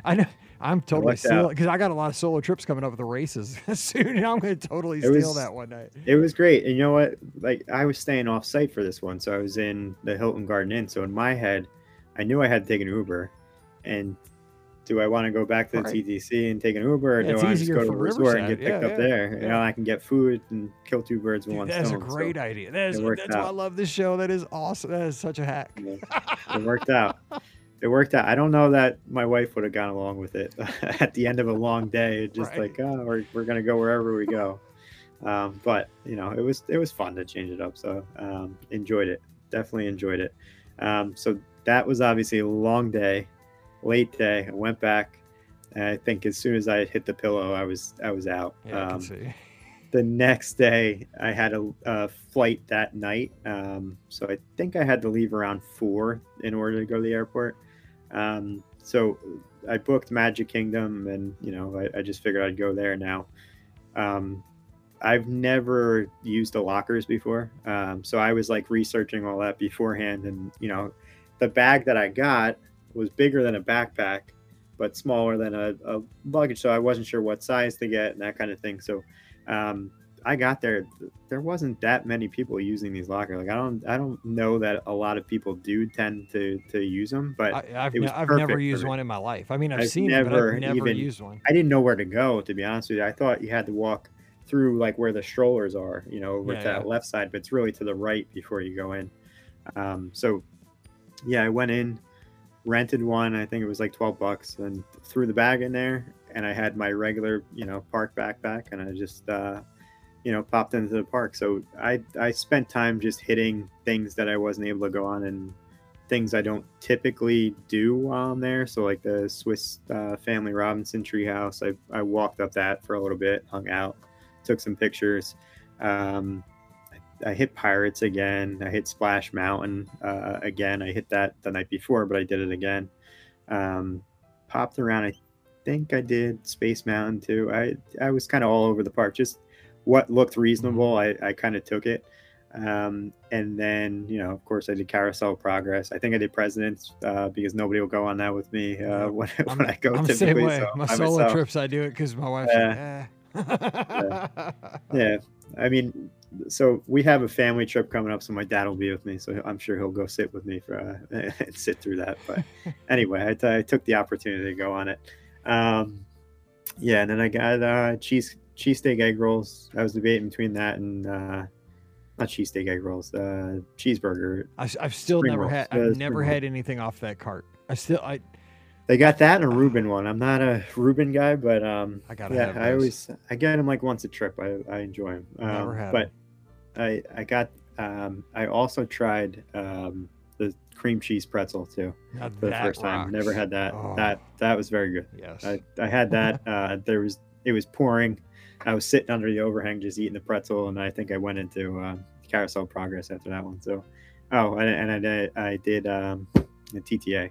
I know. I'm totally stealing because I got a lot of solo trips coming up with the races *laughs* soon, and I'm going to totally steal was, that one night. It was great, and you know what? Like I was staying off site for this one, so I was in the Hilton Garden Inn. So in my head, I knew I had to take an Uber, and do I want to go back to the right. TTC and take an Uber, or yeah, do I just go to the resort and get picked yeah, up yeah, there? You know, I can get food and kill two birds with one that's stone. That's a great so idea. That is, that's out. why I love this show. That is awesome. That is such a hack. it worked *laughs* out. It worked out. I don't know that my wife would have gone along with it *laughs* at the end of a long day. Just right. like, oh, we're, we're gonna go wherever we go. Um, but you know, it was it was fun to change it up. So um, enjoyed it. Definitely enjoyed it. Um, so that was obviously a long day, late day. I went back. I think as soon as I hit the pillow, I was I was out. Yeah, see. The next day, I had a, a flight that night, um, so I think I had to leave around four in order to go to the airport. Um, so I booked Magic Kingdom, and you know, I, I just figured I'd go there now. Um, I've never used the lockers before, um, so I was like researching all that beforehand, and you know, the bag that I got was bigger than a backpack, but smaller than a, a luggage, so I wasn't sure what size to get and that kind of thing. So um, I got there, there wasn't that many people using these lockers. Like I don't, I don't know that a lot of people do tend to to use them. But I, have never used one in my life. I mean, I've, I've seen never, it, but I've never even, used one. I didn't know where to go to be honest with you. I thought you had to walk through like where the strollers are, you know, over yeah, to yeah. that left side, but it's really to the right before you go in. Um, so yeah, I went in, rented one. I think it was like twelve bucks, and threw the bag in there, and I had my regular, you know, park backpack, and I just. Uh, you know popped into the park. So i i spent time just hitting things that i wasn't able to go on and things i don't typically do i'm there. So like the swiss uh, family robinson treehouse I, I walked up that for a little bit hung out took some pictures. Um, I, I hit pirates again. I hit splash mountain uh, again. I hit that the night before but i did it again. Um, popped around i think I did Space Mountain too. I I was kind of all over the park. Just what looked reasonable. I, I kind of took it. Um, and then you know, of course, I did Carousel Progress. I think I did Presidents uh, because nobody will go on that with me uh, *laughs* when, when I go I'm the same way. so My solo myself. trips, I do it because my wife's like, eh. *laughs* Yeah, I mean, so we have a family trip coming up, so my dad will be with me. So I'm sure he'll go sit with me for uh, *laughs* and sit through that. But anyway, I, t- I took the opportunity to go on it. Um, yeah, and then I got uh, cheese cheesesteak egg rolls. I was debating between that and uh, not cheesesteak egg rolls, uh, cheeseburger. I, I've still never rolls. had. I've spring never had anything off that cart. I still. I. They got that and a Reuben one. I'm not a Reuben guy, but um, I gotta yeah, have I always I get them like once a trip. I, I enjoy them. Never Um, had but I I got um, I also tried um, the cream cheese pretzel too Now for the first time. Never had that. Oh. That that was very good. Yes. I, I had that. *laughs* Uh, there was it was pouring. I was sitting under the overhang just eating the pretzel, and I think I went into um, Carousel Progress after that one. So, oh, and, and I did I did um, the TTA.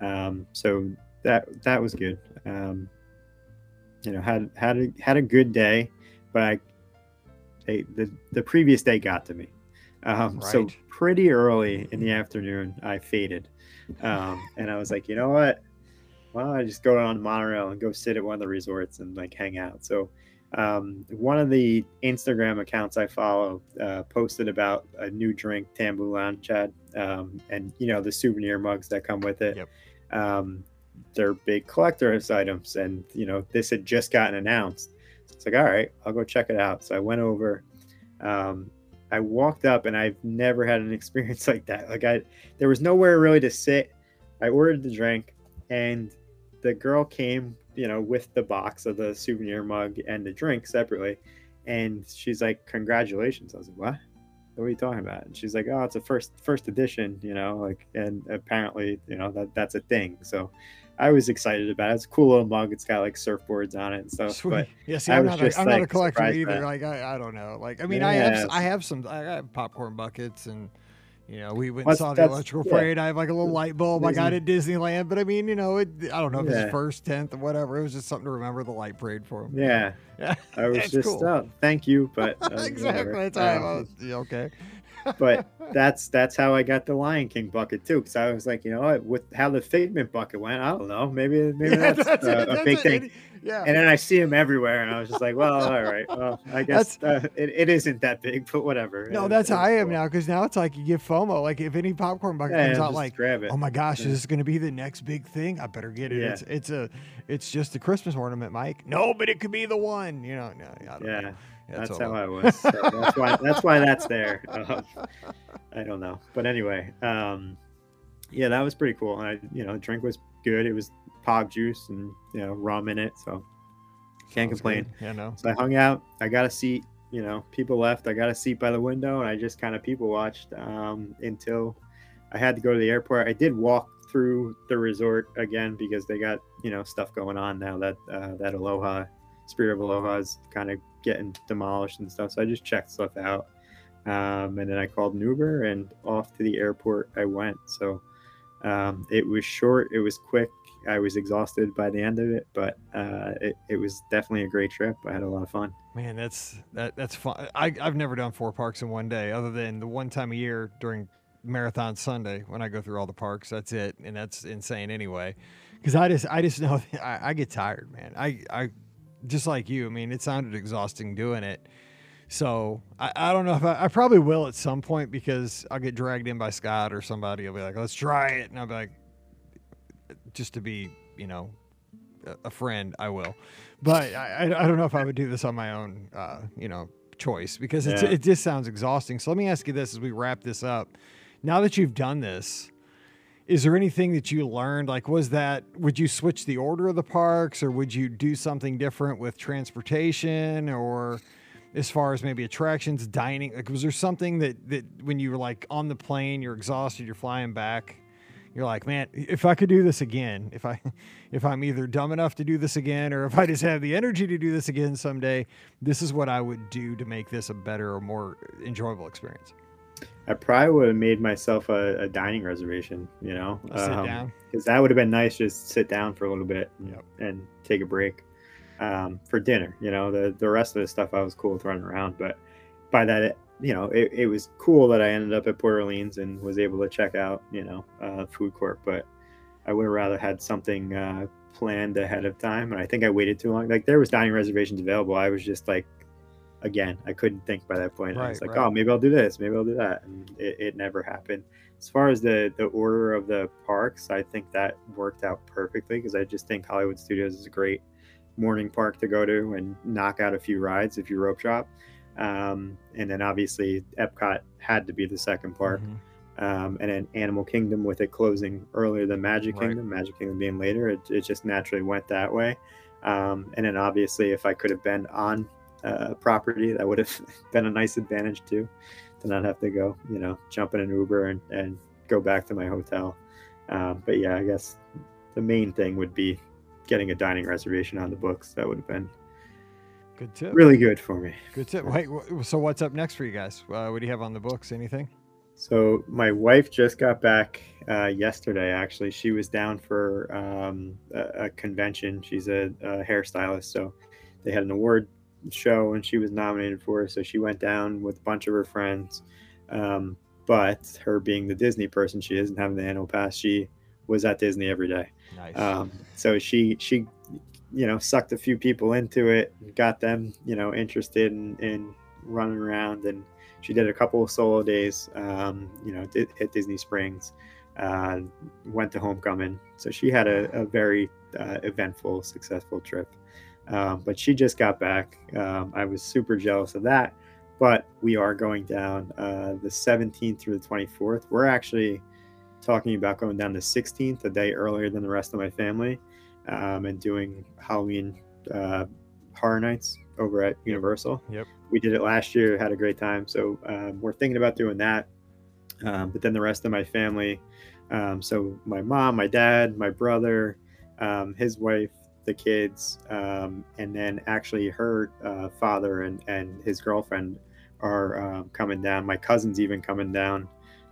Um, so that that was good. Um, you know, had had a had a good day, but I they, the the previous day got to me. Um, So pretty early in the afternoon, I faded, um, and I was like, you know what? Why don't I just go on the monorail and go sit at one of the resorts and like hang out? So um, one of the Instagram accounts I follow uh, posted about a new drink, Tambu Lounge Chad, um, and you know the souvenir mugs that come with it. Yep. Um, they're big collector's items, and you know this had just gotten announced. So it's like, all right, I'll go check it out. So I went over. Um, I walked up, and I've never had an *laughs* experience like that. Like I, there was nowhere really to sit. I ordered the drink, and the girl came, you know, with the box of the souvenir mug and the drink separately. And she's like, "Congratulations!" I was like, "What? What are you talking about?" And she's like, "Oh, it's a first first edition, you know, like, and apparently, you know, that that's a thing." So, I was excited about it. It's a cool little mug. It's got like surfboards on it and stuff. Sweet. But yeah, see, I I'm was not, a, I'm not a collector either. Like, I, I don't know. Like, I mean, I have, Yes. I have some, I have popcorn buckets, and you know, we went and saw the electrical yeah. parade. I have like a little light bulb I got Disney. at Disneyland, but I mean, you know, it, I don't know if it's first, tenth, or whatever. It was just something to remember the light parade for him. yeah, Yeah, *laughs* I was just, cool. thank you, but *laughs* uh, exactly. That's I Um, was. Okay. But that's that's how I got the Lion King bucket too. Because I was like, you know, what, with how the Figment bucket went, I don't know, maybe maybe *laughs* Yeah, that's, that's uh, it, a that's big it. thing. Yeah. And then I see him everywhere, and I was just like, well, all right, *laughs* well, I guess uh, it, it isn't that big, but whatever. no, It- that's how I am cool. now because now it's like you get FOMO. Like if any popcorn bucket Yeah, comes out, like grab it. oh my gosh, Yeah. is this going to be the next big thing? I better get it. Yeah. It's it's a it's just a Christmas ornament, Mike. No, but it could be the one. You know, no, I don't Yeah, know. That's all how I was. So that's why that's why that's there. Um, I don't know, but anyway, um, yeah, that was pretty cool. I, you know, the drink was good. It was pog juice and you know rum in it, so can't Sounds complain. good. Yeah, no. So I hung out. I got a seat. You know, people left. I got a seat by the window, and I just kind of people watched um, until I had to go to the airport. I did walk through the resort again because they got you know stuff going on now that uh, that Aloha Spirit of Aloha is kind of getting demolished and stuff. So I just checked stuff out, um, and then I called an Uber and off to the airport I went. So um, it was short. It was quick. I was exhausted by the end of it, but uh, it, it was definitely a great trip. I had a lot of fun. Man, that's that that's fun. I I've never done four parks in one day, other than the one time a year during Marathon Sunday when I go through all the parks. That's it, and that's insane anyway. Because I just I just know *laughs* I, I get tired, man. I I just like you. I mean, it sounded exhausting doing it. So I, I don't know if I, I probably will at some point because I'll get dragged in by Scott or somebody. I'll be like, let's try it, and I'll be like, just to be, you know, a- friend, I will. But I, I don't know if I would do this on my own, uh, you know, choice because Yeah. it just sounds exhausting. So let me ask you this as we wrap this up. Now that you've done this, is there anything that you learned? Like, was that, would you switch the order of the parks or would you do something different with transportation or as far as maybe attractions, dining? Like, was there something that, that when you were like on the plane, you're exhausted, you're flying back, you're like, man, if I could do this again, if I, *laughs* if I'm either dumb enough to do this again, or if I just have the energy to do this again someday, this is what I would do to make this a better or more enjoyable experience. I probably would have made myself a, a dining reservation, you know, because that would have been nice. Just sit down for a little bit and, Yep. and take a break um, for dinner. You know, the the rest of the stuff I was cool with running around, but by that, you know, it, it was cool that I ended up at Port Orleans and was able to check out, you know, uh, food court. But I would have rather had something uh, planned ahead of time, and I think I waited too long. Like there was dining reservations available. I was just like again, I couldn't think by that point. I was like, right. oh, maybe I'll do this, maybe I'll do that, and it, it never happened. As far as the the order of the parks, I think that worked out perfectly because I just think Hollywood Studios is a great morning park to go to and knock out a few rides if you rope drop. Um, and then obviously Epcot had to be the second park, Mhm. um, and then Animal Kingdom with it closing earlier than Magic Right. Kingdom, Magic Kingdom being later, it, it just naturally went that way. Um, and then obviously, if I could have been on uh, property, that would have *laughs* been a nice advantage too, to not have to go, you know, jump in an Uber and, and go back to my hotel. Um, but yeah, I guess the main thing would be getting a dining reservation on the books. That would have been Good tip. really good for me. Good tip. Wait, so what's up next for you guys? Uh, what do you have on the books? Anything? So my wife just got back uh, yesterday. Actually, she was down for um, a, a convention. She's a, a hairstylist, so they had an award show, and she was nominated for it. So she went down with a bunch of her friends. Um, but her being the Disney person she is, and having the annual pass, she was at Disney every day. Nice. Um, so she she you know sucked a few people into it, got them you know interested in, in running around, and she did a couple of solo days. Um, you know, did, hit Disney Springs, uh, went to Homecoming. So she had a, a very uh, eventful, successful trip. Um, but she just got back. Um, I was super jealous of that. But we are going down uh, the 17th through the 24th. We're actually talking about going down the 16th, a day earlier than the rest of my family, um, and doing Halloween uh, horror nights over at Universal. Yep. We did it last year, had a great time. So um, we're thinking about doing that. Um, but then the rest of my family, um, so my mom, my dad, my brother, um, his wife, the kids, um, and then actually her uh, father and, and his girlfriend are um, coming down. My cousin's even coming down.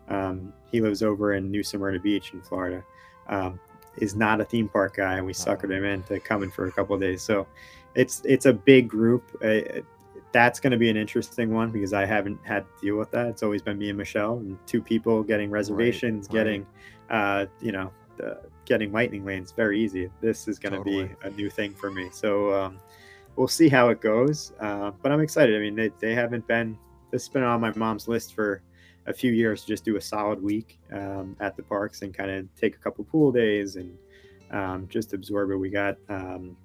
Um, he lives over in New Smyrna Beach in Florida. Um, is not a theme park guy, and we suckered him into coming for a couple of days. So it's it's a big group. Uh, that's going to be an interesting one because I haven't had to deal with that. It's always been me and Michelle, and two people getting reservations, right. getting, uh, you know, uh, getting lightning lanes. Very easy. This is going to Totally. be a new thing for me. So um, we'll see how it goes. Uh, but I'm excited. I mean, they, they haven't been. This has been on my mom's list for a few years to just do a solid week um, at the parks and kind of take a couple pool days and um, just absorb it. We got, um,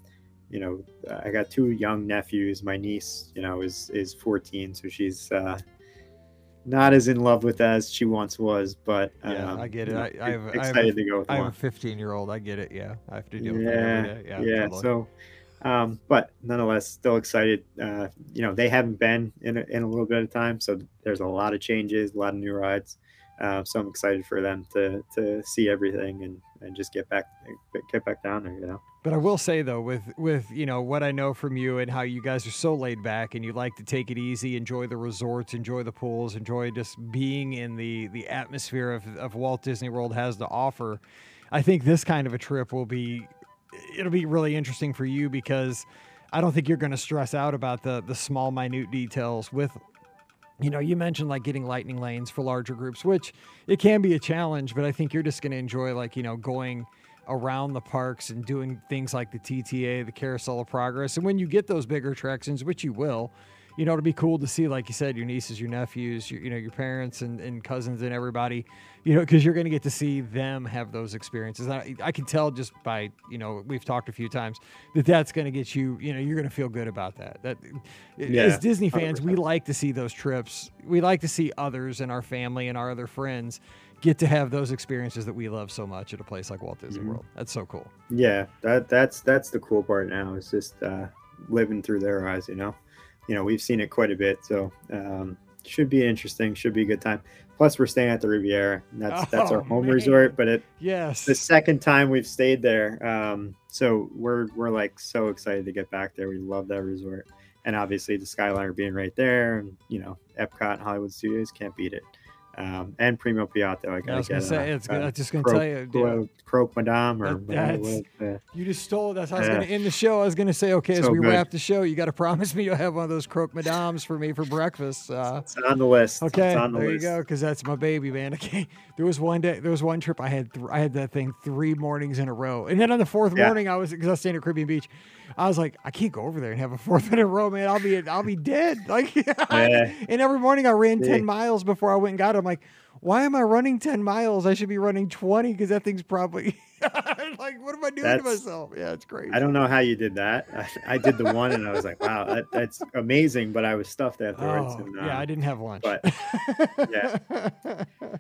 you know, I got two young nephews. My niece, you know, is is 14, so she's uh, not as in love with as she once was. But Yeah, um, I get it. I- I have- I have excited to go with I have one. a 15 year old. I get it. Yeah, I have to deal with that Yeah, every day. Yeah, yeah. totally. So, um, but nonetheless, still excited. Uh, you know, they haven't been in a, in a little bit of time, so there's a lot of changes, a lot of new rides. Uh, so I'm excited for them to to see everything and, and just get back get back down there. You know. But I will say though, with with you know what I know from you and how you guys are so laid back and you like to take it easy, enjoy the resorts, enjoy the pools, enjoy just being in the the atmosphere of, of Walt Disney World has to offer. I think this kind of a trip will be it'll be really interesting for you because I don't think you're going to stress out about the the small minute details with you know, you mentioned like getting lightning lanes for larger groups, which it can be a challenge, but I think you're just going to enjoy like, you know, going around the parks and doing things like the TTA, the Carousel of Progress. And when you get those bigger attractions, which you will, you know, it'll be cool to see, like you said, your nieces, your nephews, your, you know, your parents and, and cousins and everybody, you know, because you're going to get to see them have those experiences. I, I can tell just by, you know, we've talked a few times that that's going to get you, you know, you're going to feel good about that. That Yeah, as Disney fans, we 100%. like to see those trips. We like to see others and our family and our other friends get to have those experiences that we love so much at a place like Walt Disney Mhm. World. That's so cool. Yeah, that that's that's the cool part now is just uh, living through their eyes. You know, you know we've seen it quite a bit, so um, should be interesting. Should be a good time. Plus, we're staying at the Riviera. That's *laughs* that's our Oh, home man. resort, but it Yes. the second time we've stayed there. Um, so we're we're like so excited to get back there. We love that resort, and obviously the Skyliner being right there, and you know Epcot and Hollywood Studios can't beat it. Um, and Primo Piatto. I, I was gonna get, say uh, it's uh, I was just gonna Croque- tell you. dude, Croque- Madame or That- whatever it that's- was, uh, You just stole. That's how I was to end the show. I was going to say, okay, as we good. wrap the show, you got to *laughs* promise me you'll have one of those croque madames for me for breakfast. Uh, it's on the list. okay, it's on the there you go, because that's my baby, man. *laughs* Okay, there was one day, there was one trip I had, th- I had that thing three mornings in a row, and then on the fourth Yeah. morning, I was because I was staying at Caribbean Beach, I was like, I can't go over there and have a fourth *laughs* in a row, man. I'll be, I'll be dead. *laughs* Like, *laughs* and every morning I ran ten Yeah. miles before I went and got it. I'm like. Why am I running 10 miles? I should be running 20 because that thing's probably *laughs* like, what am I doing to myself? Yeah, it's crazy. I don't know how you did that. I, I did the one, and I was like, "Wow, that, that's amazing!" But I was stuffed afterwards. Oh, and, yeah, I um, didn't have lunch. but- *laughs* yeah.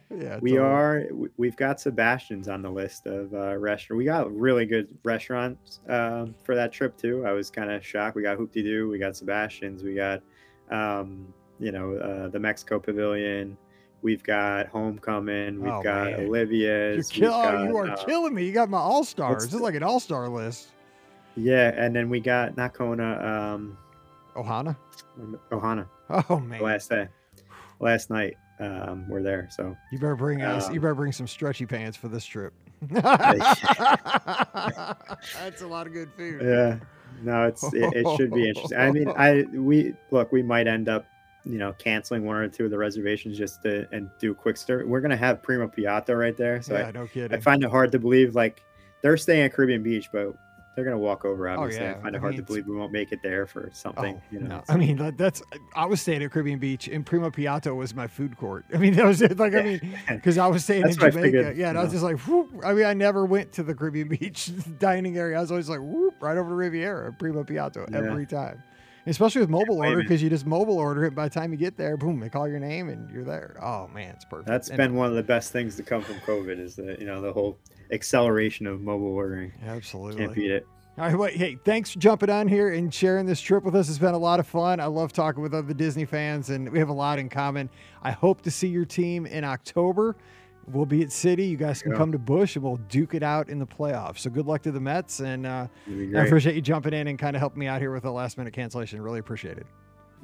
yeah, we totally. are. we- We've got Sebastian's on the list of uh, restaurant. We got really good restaurants um, for that trip too. I was kind of shocked. We got Hoop-Dee-Doo. We got Sebastian's. We got, um, you know, uh, the Mexico Pavilion. We've got Homecoming. We've Oh, got man. You're Olivia's. kill- got, you are uh, killing me. You got my all stars. This is like an all star list. Yeah, and then we got Nakona. Kona, um, Ohana. Ohana. Oh man, Last day, last night, um, we're there. So you better bring us. You um, better bring some stretchy pants for this trip. *laughs* That's a lot of good food. yeah no it's it, it should be interesting i mean i we look we might end up you know canceling one or two of the reservations just to and do a quick start we're gonna have primo piatto right there so yeah, no I, kidding. I find it hard to believe like they're staying at caribbean beach but they're gonna walk over oh, obviously Oh, yeah. i find I it hard mean, to believe we won't make it there for something Oh, you know no. I mean, that, that's. I was staying at Caribbean Beach, and Primo Piatto was my food court. *laughs* I mean, that was it. Like, I mean, *laughs* because I was staying in I Jamaica. figured, yeah, and I was know. just like, whoop. I mean, I never went to the Caribbean *laughs* Beach dining area. I was always like, whoop, right over to Riviera, Primo Piatto, Yeah. every time. Especially with mobile blame order, because you just mobile order it. By the time you get there, boom, they call your name and you're there. Oh man, it's perfect. that's And- been one of the best things to come from covid is the you know the whole acceleration of mobile ordering absolutely. can't beat it All right, wait, hey, thanks for jumping on here and sharing this trip with us. It's been a lot of fun. I love talking with other Disney fans, and we have a lot in common. I hope to see your team in October. We'll be at Citi. You guys can Yeah. come to Busch, and we'll duke it out in the playoffs. So good luck to the Mets, and uh, I appreciate you jumping in and kind of helping me out here with a last minute cancellation. Really appreciate it.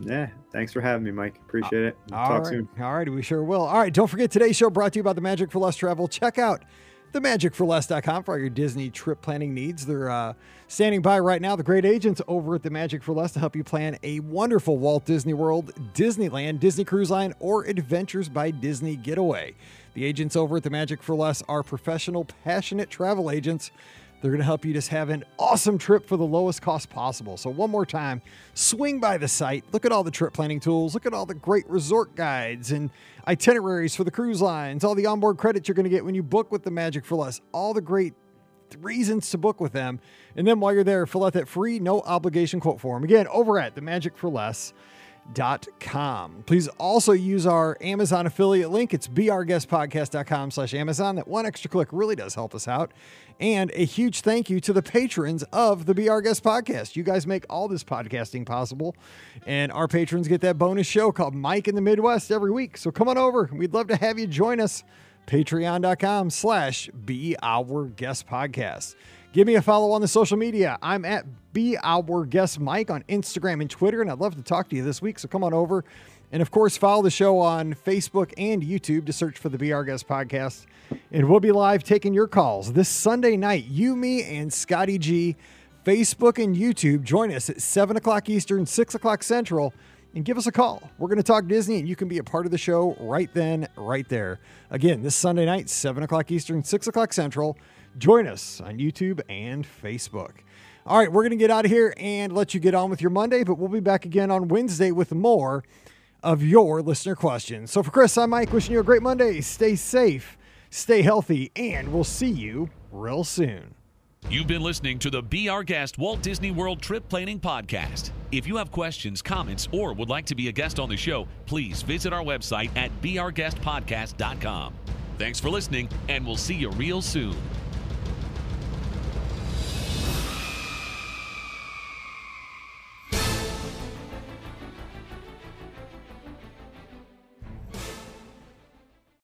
yeah thanks for having me mike appreciate it All talk right. soon All right, we sure will. All right, don't forget today's show brought to you by the Magic for Less Travel. Check out themagicforless.com for all your Disney trip planning needs. They're uh, standing by right now, the great agents over at the Magic for Less to help you plan a wonderful Walt Disney World, Disneyland, Disney Cruise Line, or Adventures by Disney getaway. The agents over at the Magic for Less are professional, passionate travel agents. They're going to help you just have an awesome trip for the lowest cost possible. So, one more time, swing by the site, look at all the trip planning tools, look at all the great resort guides and itineraries for the cruise lines, all the onboard credits you're going to get when you book with the Magic for Less, all the great reasons to book with them. And then while you're there, fill out that free, no obligation quote form. Again, over at the Magic for Less com. Please also use our Amazon affiliate link. It's beourguestpodcast.com slash Amazon. That one extra click really does help us out. And a huge thank you to the patrons of the Our Guest podcast. You guys make all this podcasting possible. And our patrons get that bonus show called Mike in the Midwest every week. So come on over. We'd love to have you join us. Patreon.com slash Be Our Guest Podcast. Give me a follow on the social media. I'm at Be Our Guest Mike on Instagram and Twitter, and I'd love to talk to you this week. So come on over. And of course, follow the show on Facebook and YouTube to search for the Our Guest podcast. And we'll be live taking your calls this Sunday night. You, me, and Scotty G, Facebook and YouTube. Join us at 7 o'clock Eastern, 6 o'clock Central, and give us a call. We're going to talk Disney, and you can be a part of the show right then, right there. Again, this Sunday night, 7 o'clock Eastern, 6 o'clock Central. Join us on YouTube and Facebook. All right, we're going to get out of here and let you get on with your Monday, but we'll be back again on Wednesday with more of your listener questions. So for Chris, I'm Mike, wishing you a great Monday. Stay safe, stay healthy, and we'll see you real soon. You've been listening to the Be Our Guest Walt Disney World Trip Planning Podcast. If you have questions, comments, or would like to be a guest on the show, please visit our website at beourguestpodcast.com. Thanks for listening, and we'll see you real soon.